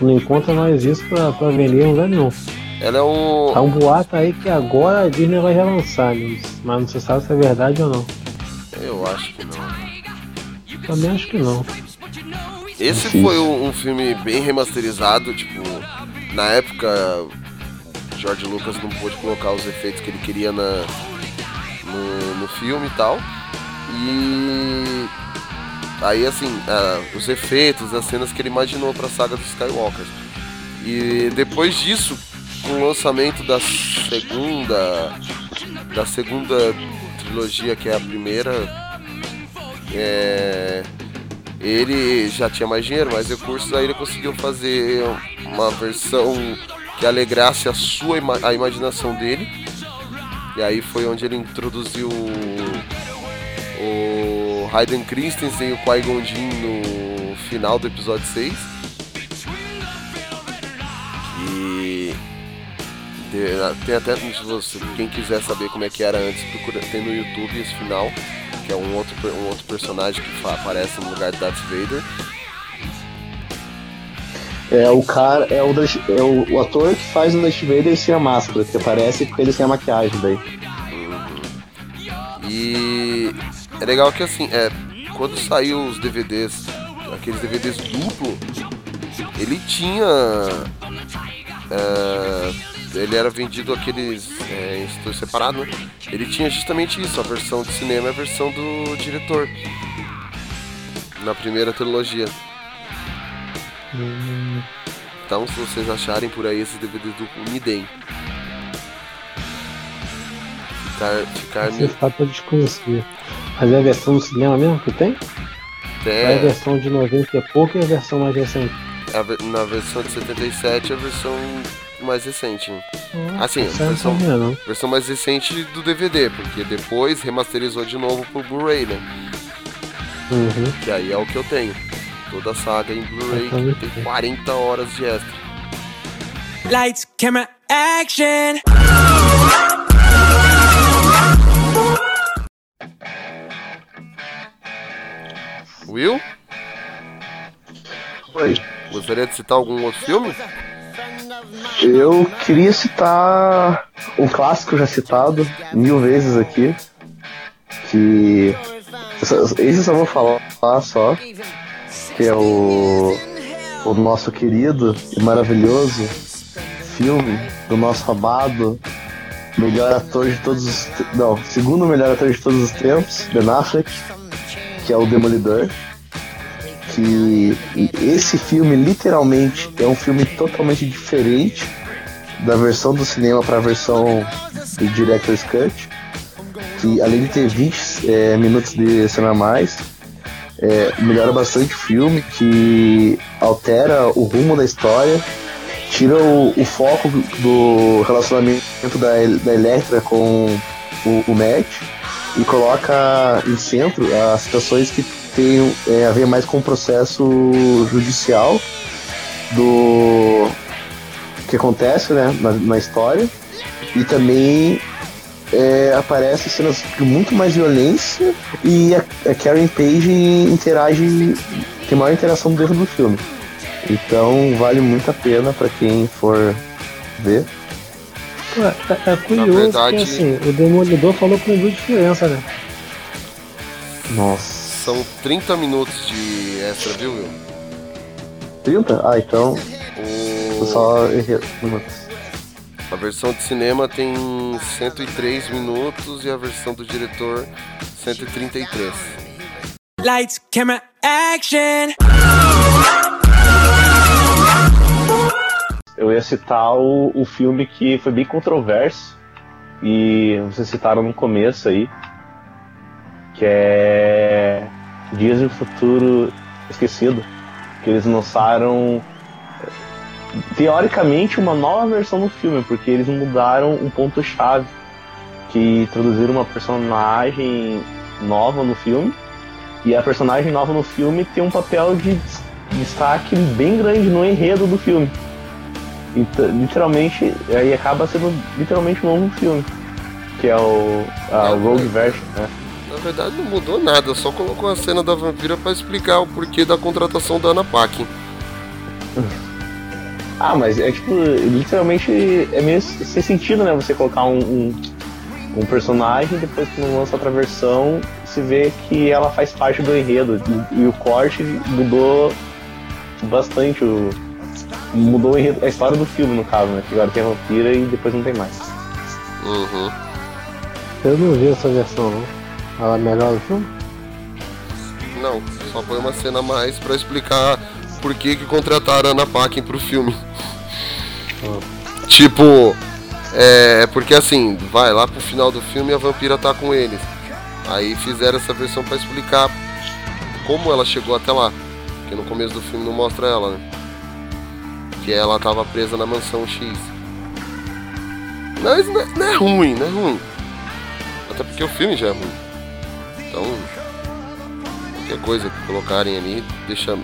não encontra mais isso pra, pra vender em lugar nenhum. ela é um. Tá um boato aí que agora a Disney vai relançar, né? mas não se sabe se é verdade ou não. Eu acho que não. Também acho que não. Esse foi um, um filme bem remasterizado, tipo, na época George Lucas não pôde colocar os efeitos que ele queria na, no, no filme e tal. E aí assim, ah, os efeitos, as cenas que ele imaginou para a saga dos Skywalkers. E depois disso, com o lançamento da segunda da segunda trilogia, que é a primeira, é, ele já tinha mais dinheiro, mais recursos, aí ele conseguiu fazer uma versão que alegrasse a sua a imaginação dele. E aí foi onde ele introduziu o Hayden Christensen e o Qui-Gon Jinn no final do episódio 6. E tem até quem quiser saber como é que era antes, procura, tem no YouTube esse final, que é um outro, um outro personagem que aparece no lugar de Darth Vader. É o cara, é o, é o, o ator que faz o Darth Vader sem a máscara, que aparece com ele sem a maquiagem daí. É legal que assim, é, quando saiu os DVDs, aqueles DVDs duplo, ele tinha. é, ele era vendido aqueles é, em estúdio separado, né? Ele tinha justamente isso, a versão de cinema e a versão do diretor. Na primeira trilogia. Então se vocês acharem por aí esses DVDs duplo, me deem. Ficar, ficar Esse fato eu desconhecia. Mas é a versão do cinema mesmo que tem? É a É, versão de 90 e pouco e a versão mais recente? a na versão de 77 a versão mais recente. Assim, a essa eu não versão, não. versão mais recente do DVD, porque depois remasterizou de novo pro Blu-ray, né? Uhum. Que aí é o que eu tenho. Toda a saga em Blu-ray que tem 40 horas de extra. Lights, camera, action. Will? Oi. Gostaria de citar algum outro filme? Eu queria citar um clássico já citado mil vezes aqui, que esse eu só vou falar só, que é o, o nosso querido e maravilhoso filme do nosso amado melhor ator de todos os não, segundo melhor ator de todos os tempos, Ben Affleck, que é o Demolidor. Que esse filme literalmente é um filme totalmente diferente da versão do cinema para a versão do Director's Cut, que além de ter 20 é, minutos de cena a mais, é, melhora bastante o filme, que altera o rumo da história, tira o, o foco do relacionamento da, da Electra com o, o Matt e coloca em centro as situações que tem é, a ver mais com o processo judicial do que acontece né, na, na história. E também é, aparece cenas de muito mais violência e a, a Karen Page interage tem maior interação dentro do filme. Então vale muito a pena para quem for ver Ué, é, é curioso verdade- que assim, o Demolidor falou que não viu diferença, né? nossa São 30 minutos de extra, viu, Will? 30? ah então O... só errei minutos A versão de cinema tem 103 minutos e a versão do diretor 133. Lights, camera, action. Eu ia citar o, o filme que foi bem controverso e vocês citaram no começo aí, que é Dias um Futuro Esquecido, que eles lançaram teoricamente uma nova versão do filme, porque eles mudaram um ponto chave, que introduziram uma personagem nova no filme e a personagem nova no filme tem um papel de des- destaque bem grande no enredo do filme. Então, literalmente, aí acaba sendo literalmente um novo filme. Que é o a Rogue Version, né? Na verdade não mudou nada, só colocou a cena da vampira pra explicar o porquê da contratação da Ana Paquin. Ah, mas é tipo, literalmente é meio sem sentido, né? Você colocar um, um, um personagem depois que não lança outra versão, se vê que ela faz parte do enredo. E, e o corte mudou bastante o, mudou a história do filme, no caso, né? Que agora tem a vampira e depois não tem mais. Uhum. Eu não vi essa versão, não. Ela é melhor do filme? Não, só foi uma cena a mais pra explicar por que, que contrataram a Ana Paquin pro filme. Tipo, é porque assim, vai lá pro final do filme e a vampira tá com eles. Aí fizeram essa versão pra explicar como ela chegou até lá. Porque no começo do filme não mostra ela, né? Que ela tava presa na mansão X. Mas não é, não é ruim, não é ruim. Até porque o filme já é ruim. Então, qualquer coisa que colocarem ali deixa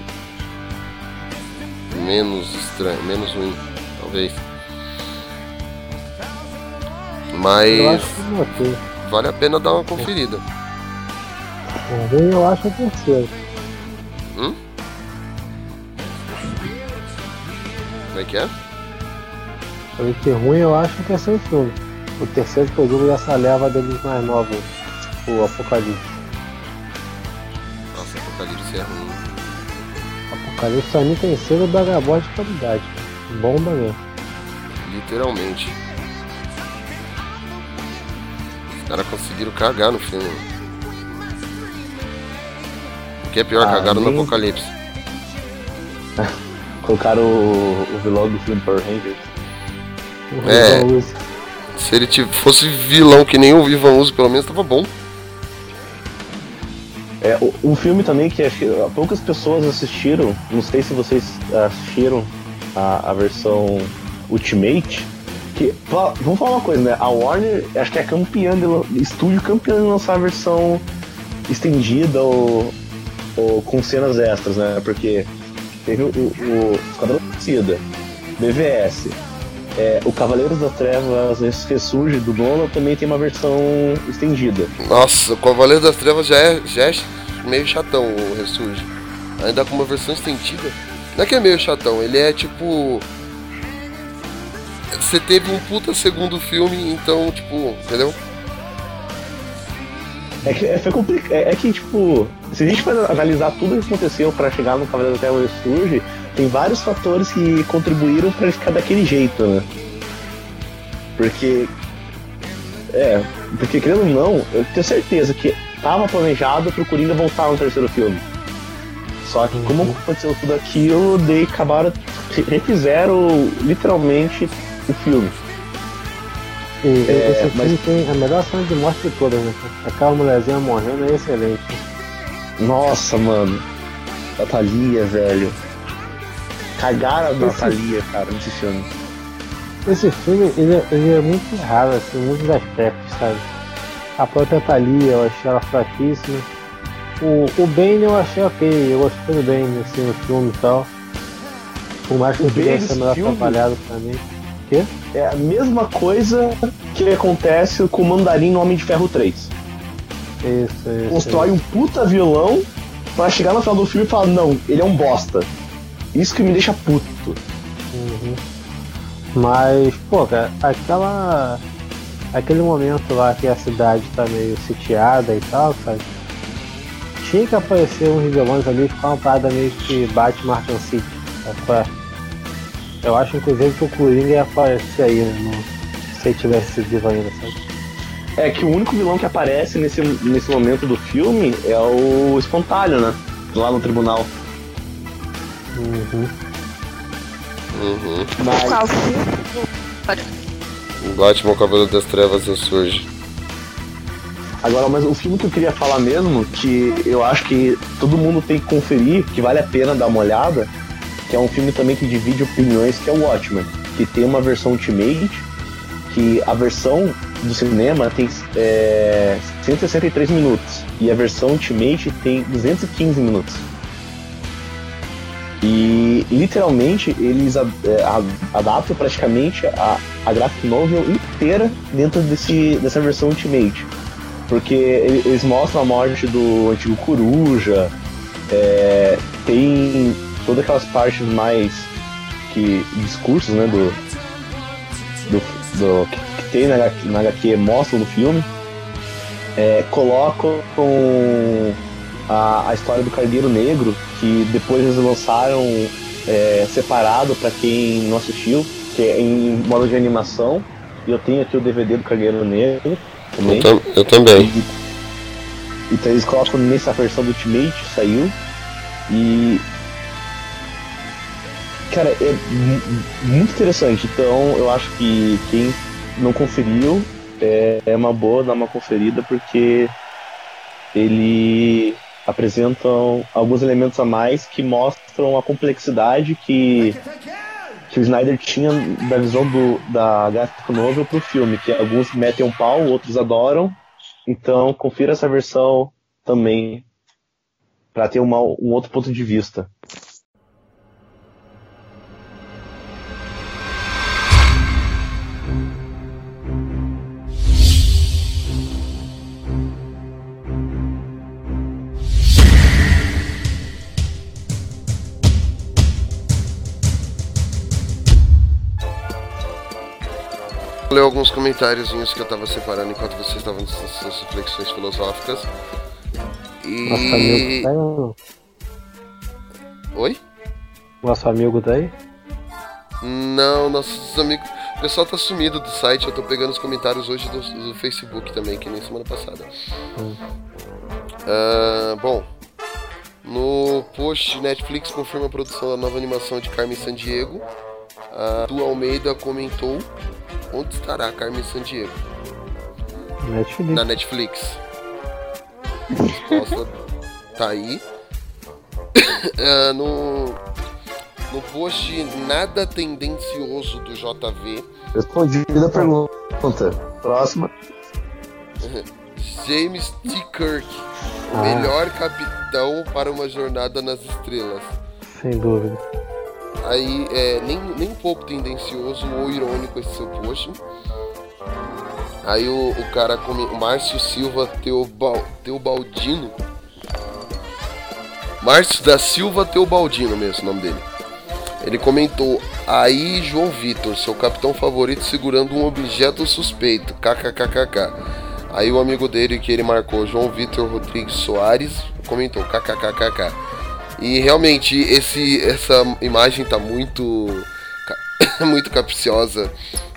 menos estranho, menos ruim, talvez. Mas que ok. vale a pena dar uma conferida. Eu acho o terceiro. Hum? Como é que é? Falei que ruim eu acho o terceiro filme. O terceiro que eu digo dessa leva deles mais novos. O Apocalipse. Nossa, Apocalipse é ruim. Apocalipse pra mim tem selo Bagabó de qualidade. Bomba mesmo. Literalmente. Os caras conseguiram cagar no filme. O que é pior, Ah, cagaram no nem- Apocalipse. Colocaram o, o vilão do filme Power Rangers. É. Se ele tive- fosse vilão que nem o Vivan Uso, pelo menos tava bom. É, um filme também que acho que poucas pessoas assistiram, não sei se vocês assistiram a, a versão Ultimate. Que, vamos falar uma coisa, né? A Warner acho que é campeã, de, estúdio campeã de lançar a versão estendida ou, ou com cenas extras, né? Porque teve o, o Esquadrão Suicida, BVS, é, o Cavaleiros das Trevas Ressurge do Nolan também tem uma versão estendida. Nossa, o Cavaleiro das Trevas já é, já é meio chatão o Ressurge. Ainda com uma versão estendida. Não é que é meio chatão, ele é tipo. Você teve um puta segundo filme, então, tipo, entendeu? É que, é, foi compli- é- é que, tipo, se a gente for analisar tudo que aconteceu pra chegar no Cavaleiro da Terra Ressurge, tem vários fatores que contribuíram pra ele ficar daquele jeito, né? Porque. É, porque querendo ou não, eu tenho certeza que tava planejado pro Coringa voltar no terceiro filme. Só que como aconteceu tudo aquilo, daí acabaram, re- refizeram literalmente o filme. E É, esse mas- filme tem a melhor cena de morte de todas, né? Aquela mulherzinha morrendo é excelente. Nossa, mano. Natalia, velho. Cagaram Esse- Natalia, cara, nesse filme. Esse filme, ele, é- ele é muito raro, assim, muitos aspectos, sabe? A própria Thalia, eu achei ela fraquíssima. O, o Bane eu achei ok, eu gostei do Bane, assim, no filme e tal. Por mais que O Bane nesse melhor filme? trabalhado também. Quê? É a mesma coisa que acontece com o Mandarim no Homem de Ferro 3. Isso, isso. Constrói um puta vilão pra chegar no final do filme e falar, não, ele é um bosta. Isso que me deixa puto. Uhum. Mas, pô, cara, aquela. Aquele momento lá que a cidade tá meio sitiada e tal, sabe? Tinha que aparecer uns vilões ali, ficar uma parada meio que bate Markham City. sabe? Eu acho inclusive que o Coringa ia aparecer aí, né, no- se ele tivesse vivo ainda, sabe? É que o único vilão que aparece nesse, nesse momento do filme é o Espantalho, né? Lá no tribunal. Uhum. Uhum. Mas- Qual filme? O Batman Cavaleiro das Trevas ressurge. Agora, mas o filme que eu queria falar mesmo, que eu acho que todo mundo tem que conferir, que vale a pena dar uma olhada, que é um filme também que divide opiniões, que é o Watchmen, que tem uma versão Ultimate, que a versão do cinema tem é, 163 minutos, e a versão Ultimate tem 215 minutos. E literalmente eles a- é, a- adaptam praticamente a, a graphic novel inteira dentro desse, dessa versão Ultimate. Porque ele- eles mostram a morte do antigo Coruja, é, tem todas aquelas partes mais que discursos né, do, do, do- que, que tem na, HQ na HQ mostram no filme. É, colocam a, a história do Carneiro Negro, que depois eles lançaram é, separado pra quem não assistiu, que é em modo de animação. E eu tenho aqui o DVD do Cargueiro Negro também. Eu, tam- eu também. E- Então eles colocam nessa versão do Ultimate, saiu. E. Cara, é mu- muito interessante. Então eu acho que quem não conferiu é, é uma boa dar uma conferida porque ele apresentam alguns elementos a mais que mostram a complexidade que, que o Snyder tinha da visão do, da graphic novel pro filme, que alguns metem um pau, outros adoram. Então confira essa versão também para ter uma, um outro ponto de vista. Ler alguns comentáriozinhos que eu tava separando enquanto vocês estavam nas suas reflexões filosóficas. Nosso amigo E. tá? Oi? Nosso amigo tá aí? Não, nossos amigos. O pessoal tá sumido do site, eu tô pegando os comentários hoje do, do Facebook também, que nem semana passada. Hum. Ah, bom, no post Netflix confirma a produção da nova animação de Carmen Sandiego. A Du Almeida comentou onde estará Carmen Sandiego Netflix. na Netflix. A resposta tá aí. Ah, no, no post nada tendencioso do JV, Respondida a pergunta. Próxima. James T. Kirk, Ah. melhor capitão para uma jornada nas estrelas. Sem dúvida. Aí, é, nem, nem um pouco tendencioso ou irônico esse seu post. Aí o, o cara, o Márcio Silva Teobal, Teobaldino. Márcio da Silva Teobaldino mesmo, o nome dele. Ele comentou: Aí, João Vitor, seu capitão favorito segurando um objeto suspeito. KKKKK. Aí o amigo dele que ele marcou, João Vitor Rodrigues Soares, comentou: KKKKK. E realmente esse, essa imagem tá muito. muito capciosa.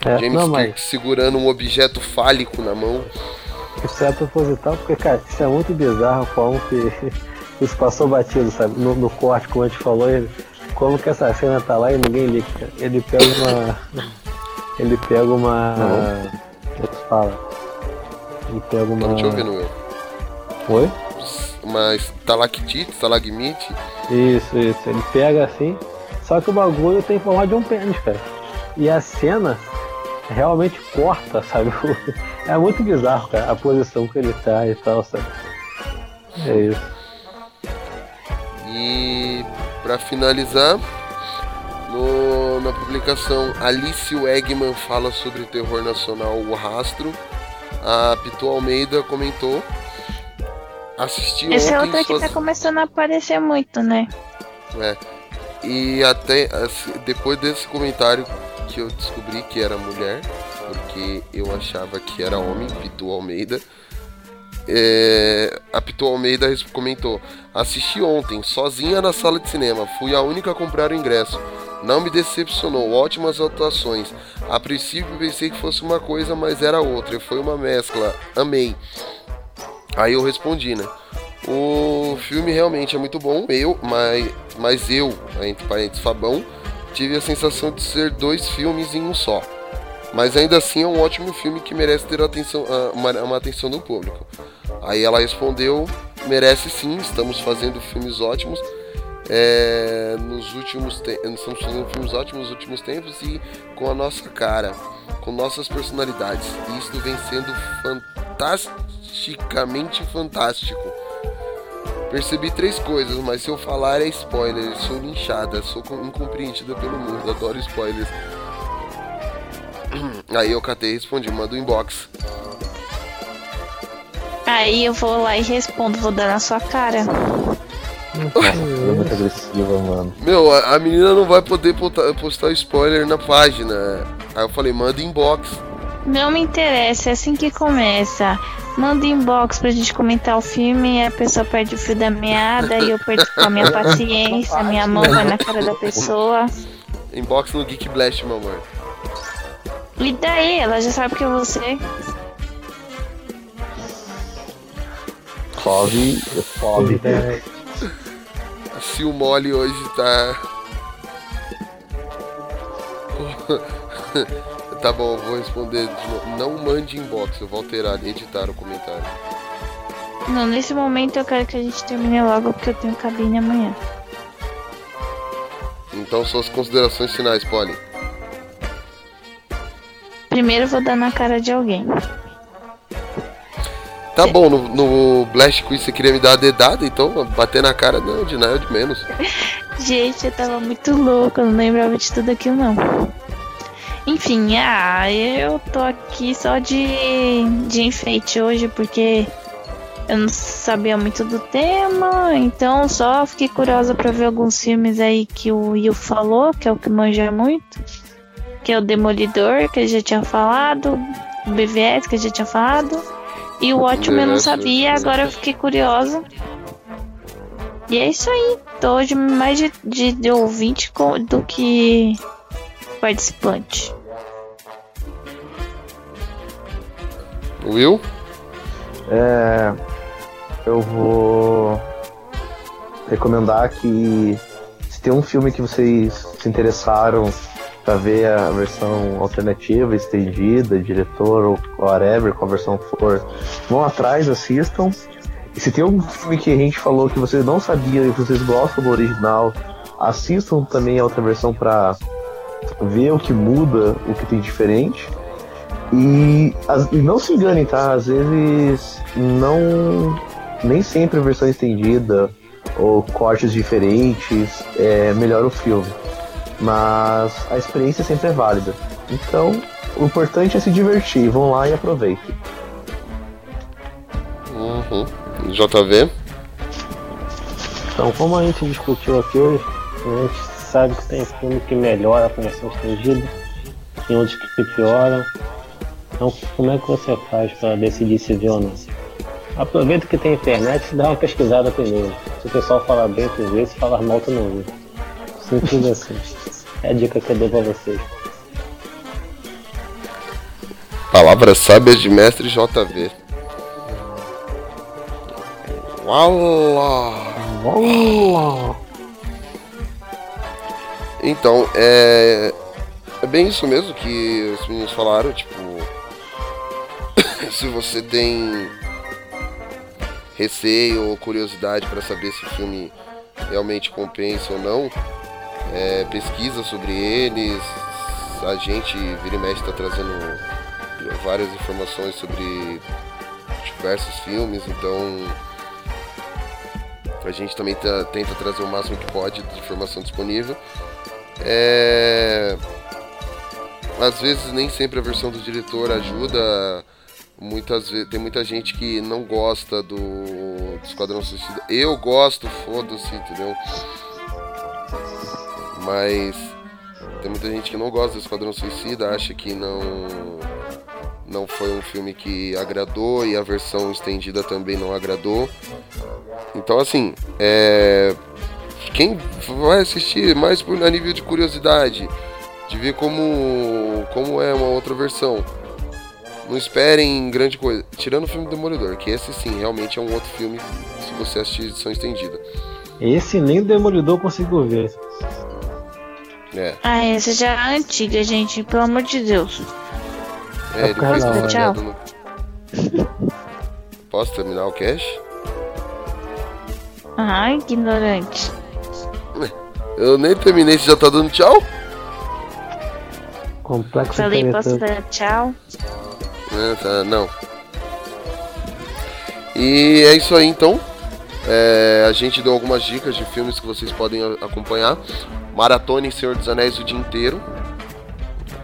É, James não, Kirk mas- segurando um objeto fálico na mão. Isso é proposital, porque, cara, isso é muito bizarro como que isso passou batido, sabe? No, no corte, como a gente falou, ele, como que essa cena tá lá e ninguém liga. Ele pega uma. ele pega uma. Como que fala? Ele pega uma. Tô não te ouvindo, eu. Oi? Uma estalactite, estalagmite. Isso, isso. Ele pega assim, só que o bagulho tem forma de um pênis, cara. E a cena realmente corta, sabe? É muito bizarro, cara, a posição que ele tá e tal, sabe? É isso. E para finalizar, no- na publicação Alice Wegman fala sobre o terror nacional O Rastro. A Pitu Almeida comentou. Assisti Esse é outro que suas- tá começando a aparecer muito, né? É. E até assim, depois desse comentário que eu descobri que era mulher, porque eu achava que era homem, Pitu Almeida. É, a Pitu Almeida comentou: Assisti ontem, sozinha na sala de cinema. Fui a única a comprar o ingresso. Não me decepcionou, ótimas atuações. A princípio pensei que fosse uma coisa, mas era outra. Foi uma mescla. Amei. Aí eu respondi, né? O filme realmente é muito bom, eu, mas, mas eu, entre parênteses, Fabão, tive a sensação de ser dois filmes em um só. Mas ainda assim é um ótimo filme que merece ter atenção, ah, uma, uma atenção do público. Aí ela respondeu, merece sim, estamos fazendo filmes ótimos. é, nos últimos estamos fazendo filmes ótimos nos últimos tempos e com a nossa cara, com nossas personalidades. E isso vem sendo fantasticamente fantástico. Percebi três coisas, mas se eu falar é spoiler. Sou linchada, sou com- incompreendida pelo mundo, adoro spoilers. Aí eu catei e respondi, manda o inbox. Aí eu vou lá e respondo, vou dar na sua cara. Nossa, é muito agressiva, mano. Meu, a, a menina não vai poder postar, postar spoiler na página. Aí eu falei, manda inbox. Não me interessa, é assim que começa. Manda inbox pra gente comentar o filme, a pessoa perde o fio da meada e eu perco a minha paciência, minha mão vai na cara da pessoa. Inbox no Geek Blast, meu amor. E daí, ela já sabe que é você. Fove, fove. Se o mole hoje tá. tá bom, eu vou responder de novo. Não mande inbox, eu vou alterar, editar o comentário. Não, nesse momento eu quero que a gente termine logo porque eu tenho cabine amanhã. Então, suas considerações finais, Polly. Primeiro eu vou dar na cara de alguém. Tá bom, no, no Blast Quiz você queria me dar a dedada, então bater na cara não, de nada de menos. Gente, eu tava muito louca, eu não lembrava de tudo aquilo não. Enfim, ah, eu tô aqui só de, de enfeite hoje porque eu não sabia muito do tema, então só fiquei curiosa pra ver alguns filmes aí que o Will falou, que é o que manja muito, que é o Demolidor, que ele já tinha falado, o BVS, que ele já tinha falado, e o Ótimo eu não sabia, agora eu fiquei curiosa. E é isso aí, tô hoje mais de, de, de ouvinte do que participante. Will? É, eu vou recomendar que se tem um filme que vocês se interessaram para ver a versão alternativa, estendida, diretor ou whatever, qual versão for, vão atrás, assistam. E se tem um filme que a gente falou que vocês não sabiam e que vocês gostam do original, assistam também a outra versão para ver o que muda, o que tem diferente. E, as- e não se enganem, tá? Às vezes não. Nem sempre a versão estendida ou cortes diferentes é, melhora o filme. Mas a experiência sempre é válida. Então, o importante é se divertir. Vão lá e aproveitem. Uhum. JV? Então, como a gente discutiu aqui hoje, a gente sabe que tem filme que melhora com versão estendida, tem outros que pioram. Então, como é que você faz para decidir se vê ou não? Aproveita que tem internet e dá uma pesquisada primeiro. Se o pessoal falar bem, tu vê, se falar mal, tu não vê. Simples assim. É a dica que eu dou pra vocês. Palavras sábias de mestre JV. Uala! Uala! Então, é. É bem isso mesmo que os meninos falaram, tipo. se você tem receio ou curiosidade para saber se o filme realmente compensa ou não, é, pesquisa sobre eles. A gente, vira e mexe, está trazendo várias informações sobre diversos filmes, então a gente também tá- tenta trazer o máximo que pode de informação disponível. É... Às vezes nem sempre a versão do diretor ajuda. Muitas vezes tem muita gente que não gosta do, do Esquadrão Suicida. Eu gosto, foda-se, entendeu? Mas tem muita gente que não gosta do Esquadrão Suicida, acha que não não foi um filme que agradou e a versão estendida também não agradou. Então assim, é quem vai assistir mais por a nível de curiosidade, de ver como como é uma outra versão. Não esperem grande coisa. Tirando o filme Demolidor, que esse sim realmente é um outro filme se você assistir a edição estendida. Esse nem o Demolidor conseguiu ver. É. Ah, essa já é antiga, gente, pelo amor de Deus. É, ele Tá fez uma tchau. no- Posso terminar o cash? Ai, ignorante. Eu nem terminei, você já tá dando tchau? Complexo Falei, posso dar tchau? É, tá, não. E é isso aí então. É, a gente deu algumas dicas de filmes que vocês podem acompanhar. Maratone Senhor dos Anéis o dia inteiro.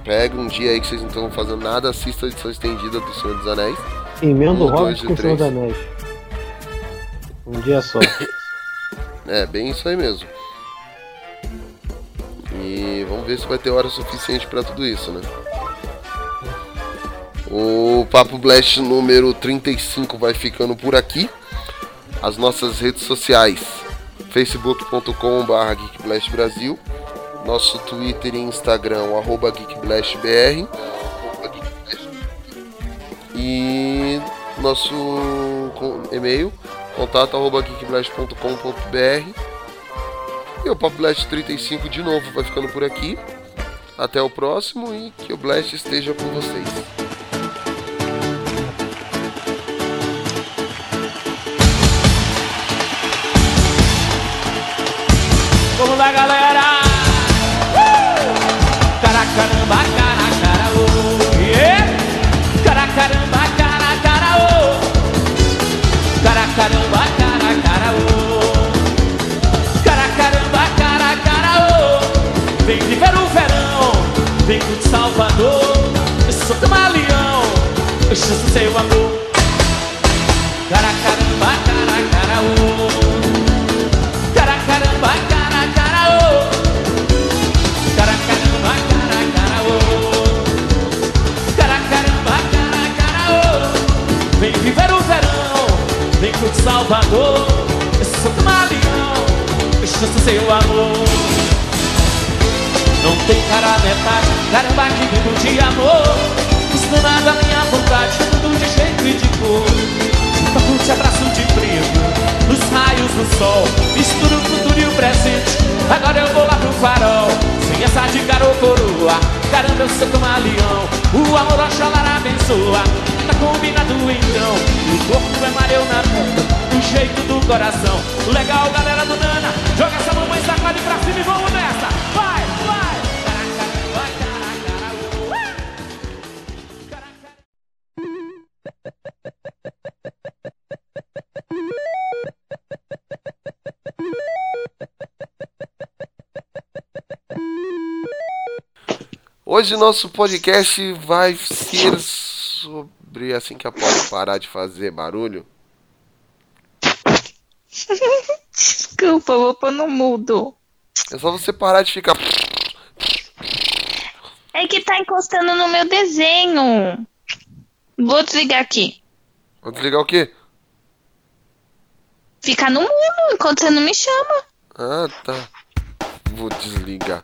Pega um dia aí que vocês não estão fazendo nada, assista a edição estendida do Senhor dos Anéis. Emenda o Um, dois Hobbit com o Senhor dos Anéis. Um dia só. É, bem isso aí mesmo. E vamos ver se vai ter hora suficiente pra tudo isso, né? O Papo Blast número 35 vai ficando por aqui. As nossas redes sociais: facebook.com.br geekblastbrasil, nosso Twitter e Instagram, geekblastbr e nosso e-mail, contato arroba geekblast.com.br e o Papo Blast 35 de novo vai ficando por aqui. Até o próximo e que o Blast esteja com vocês. Vamos lá, galera! Uh! Cara, caramba, cara, Hoje nosso podcast vai ser sobre assim que a pode parar de fazer barulho. Desculpa, vou pôr no mudo. É só você parar de ficar. É que tá encostando no meu desenho. Vou desligar aqui. Vou desligar o quê? Ficar no mudo enquanto você não me chama. Ah, tá. Vou desligar.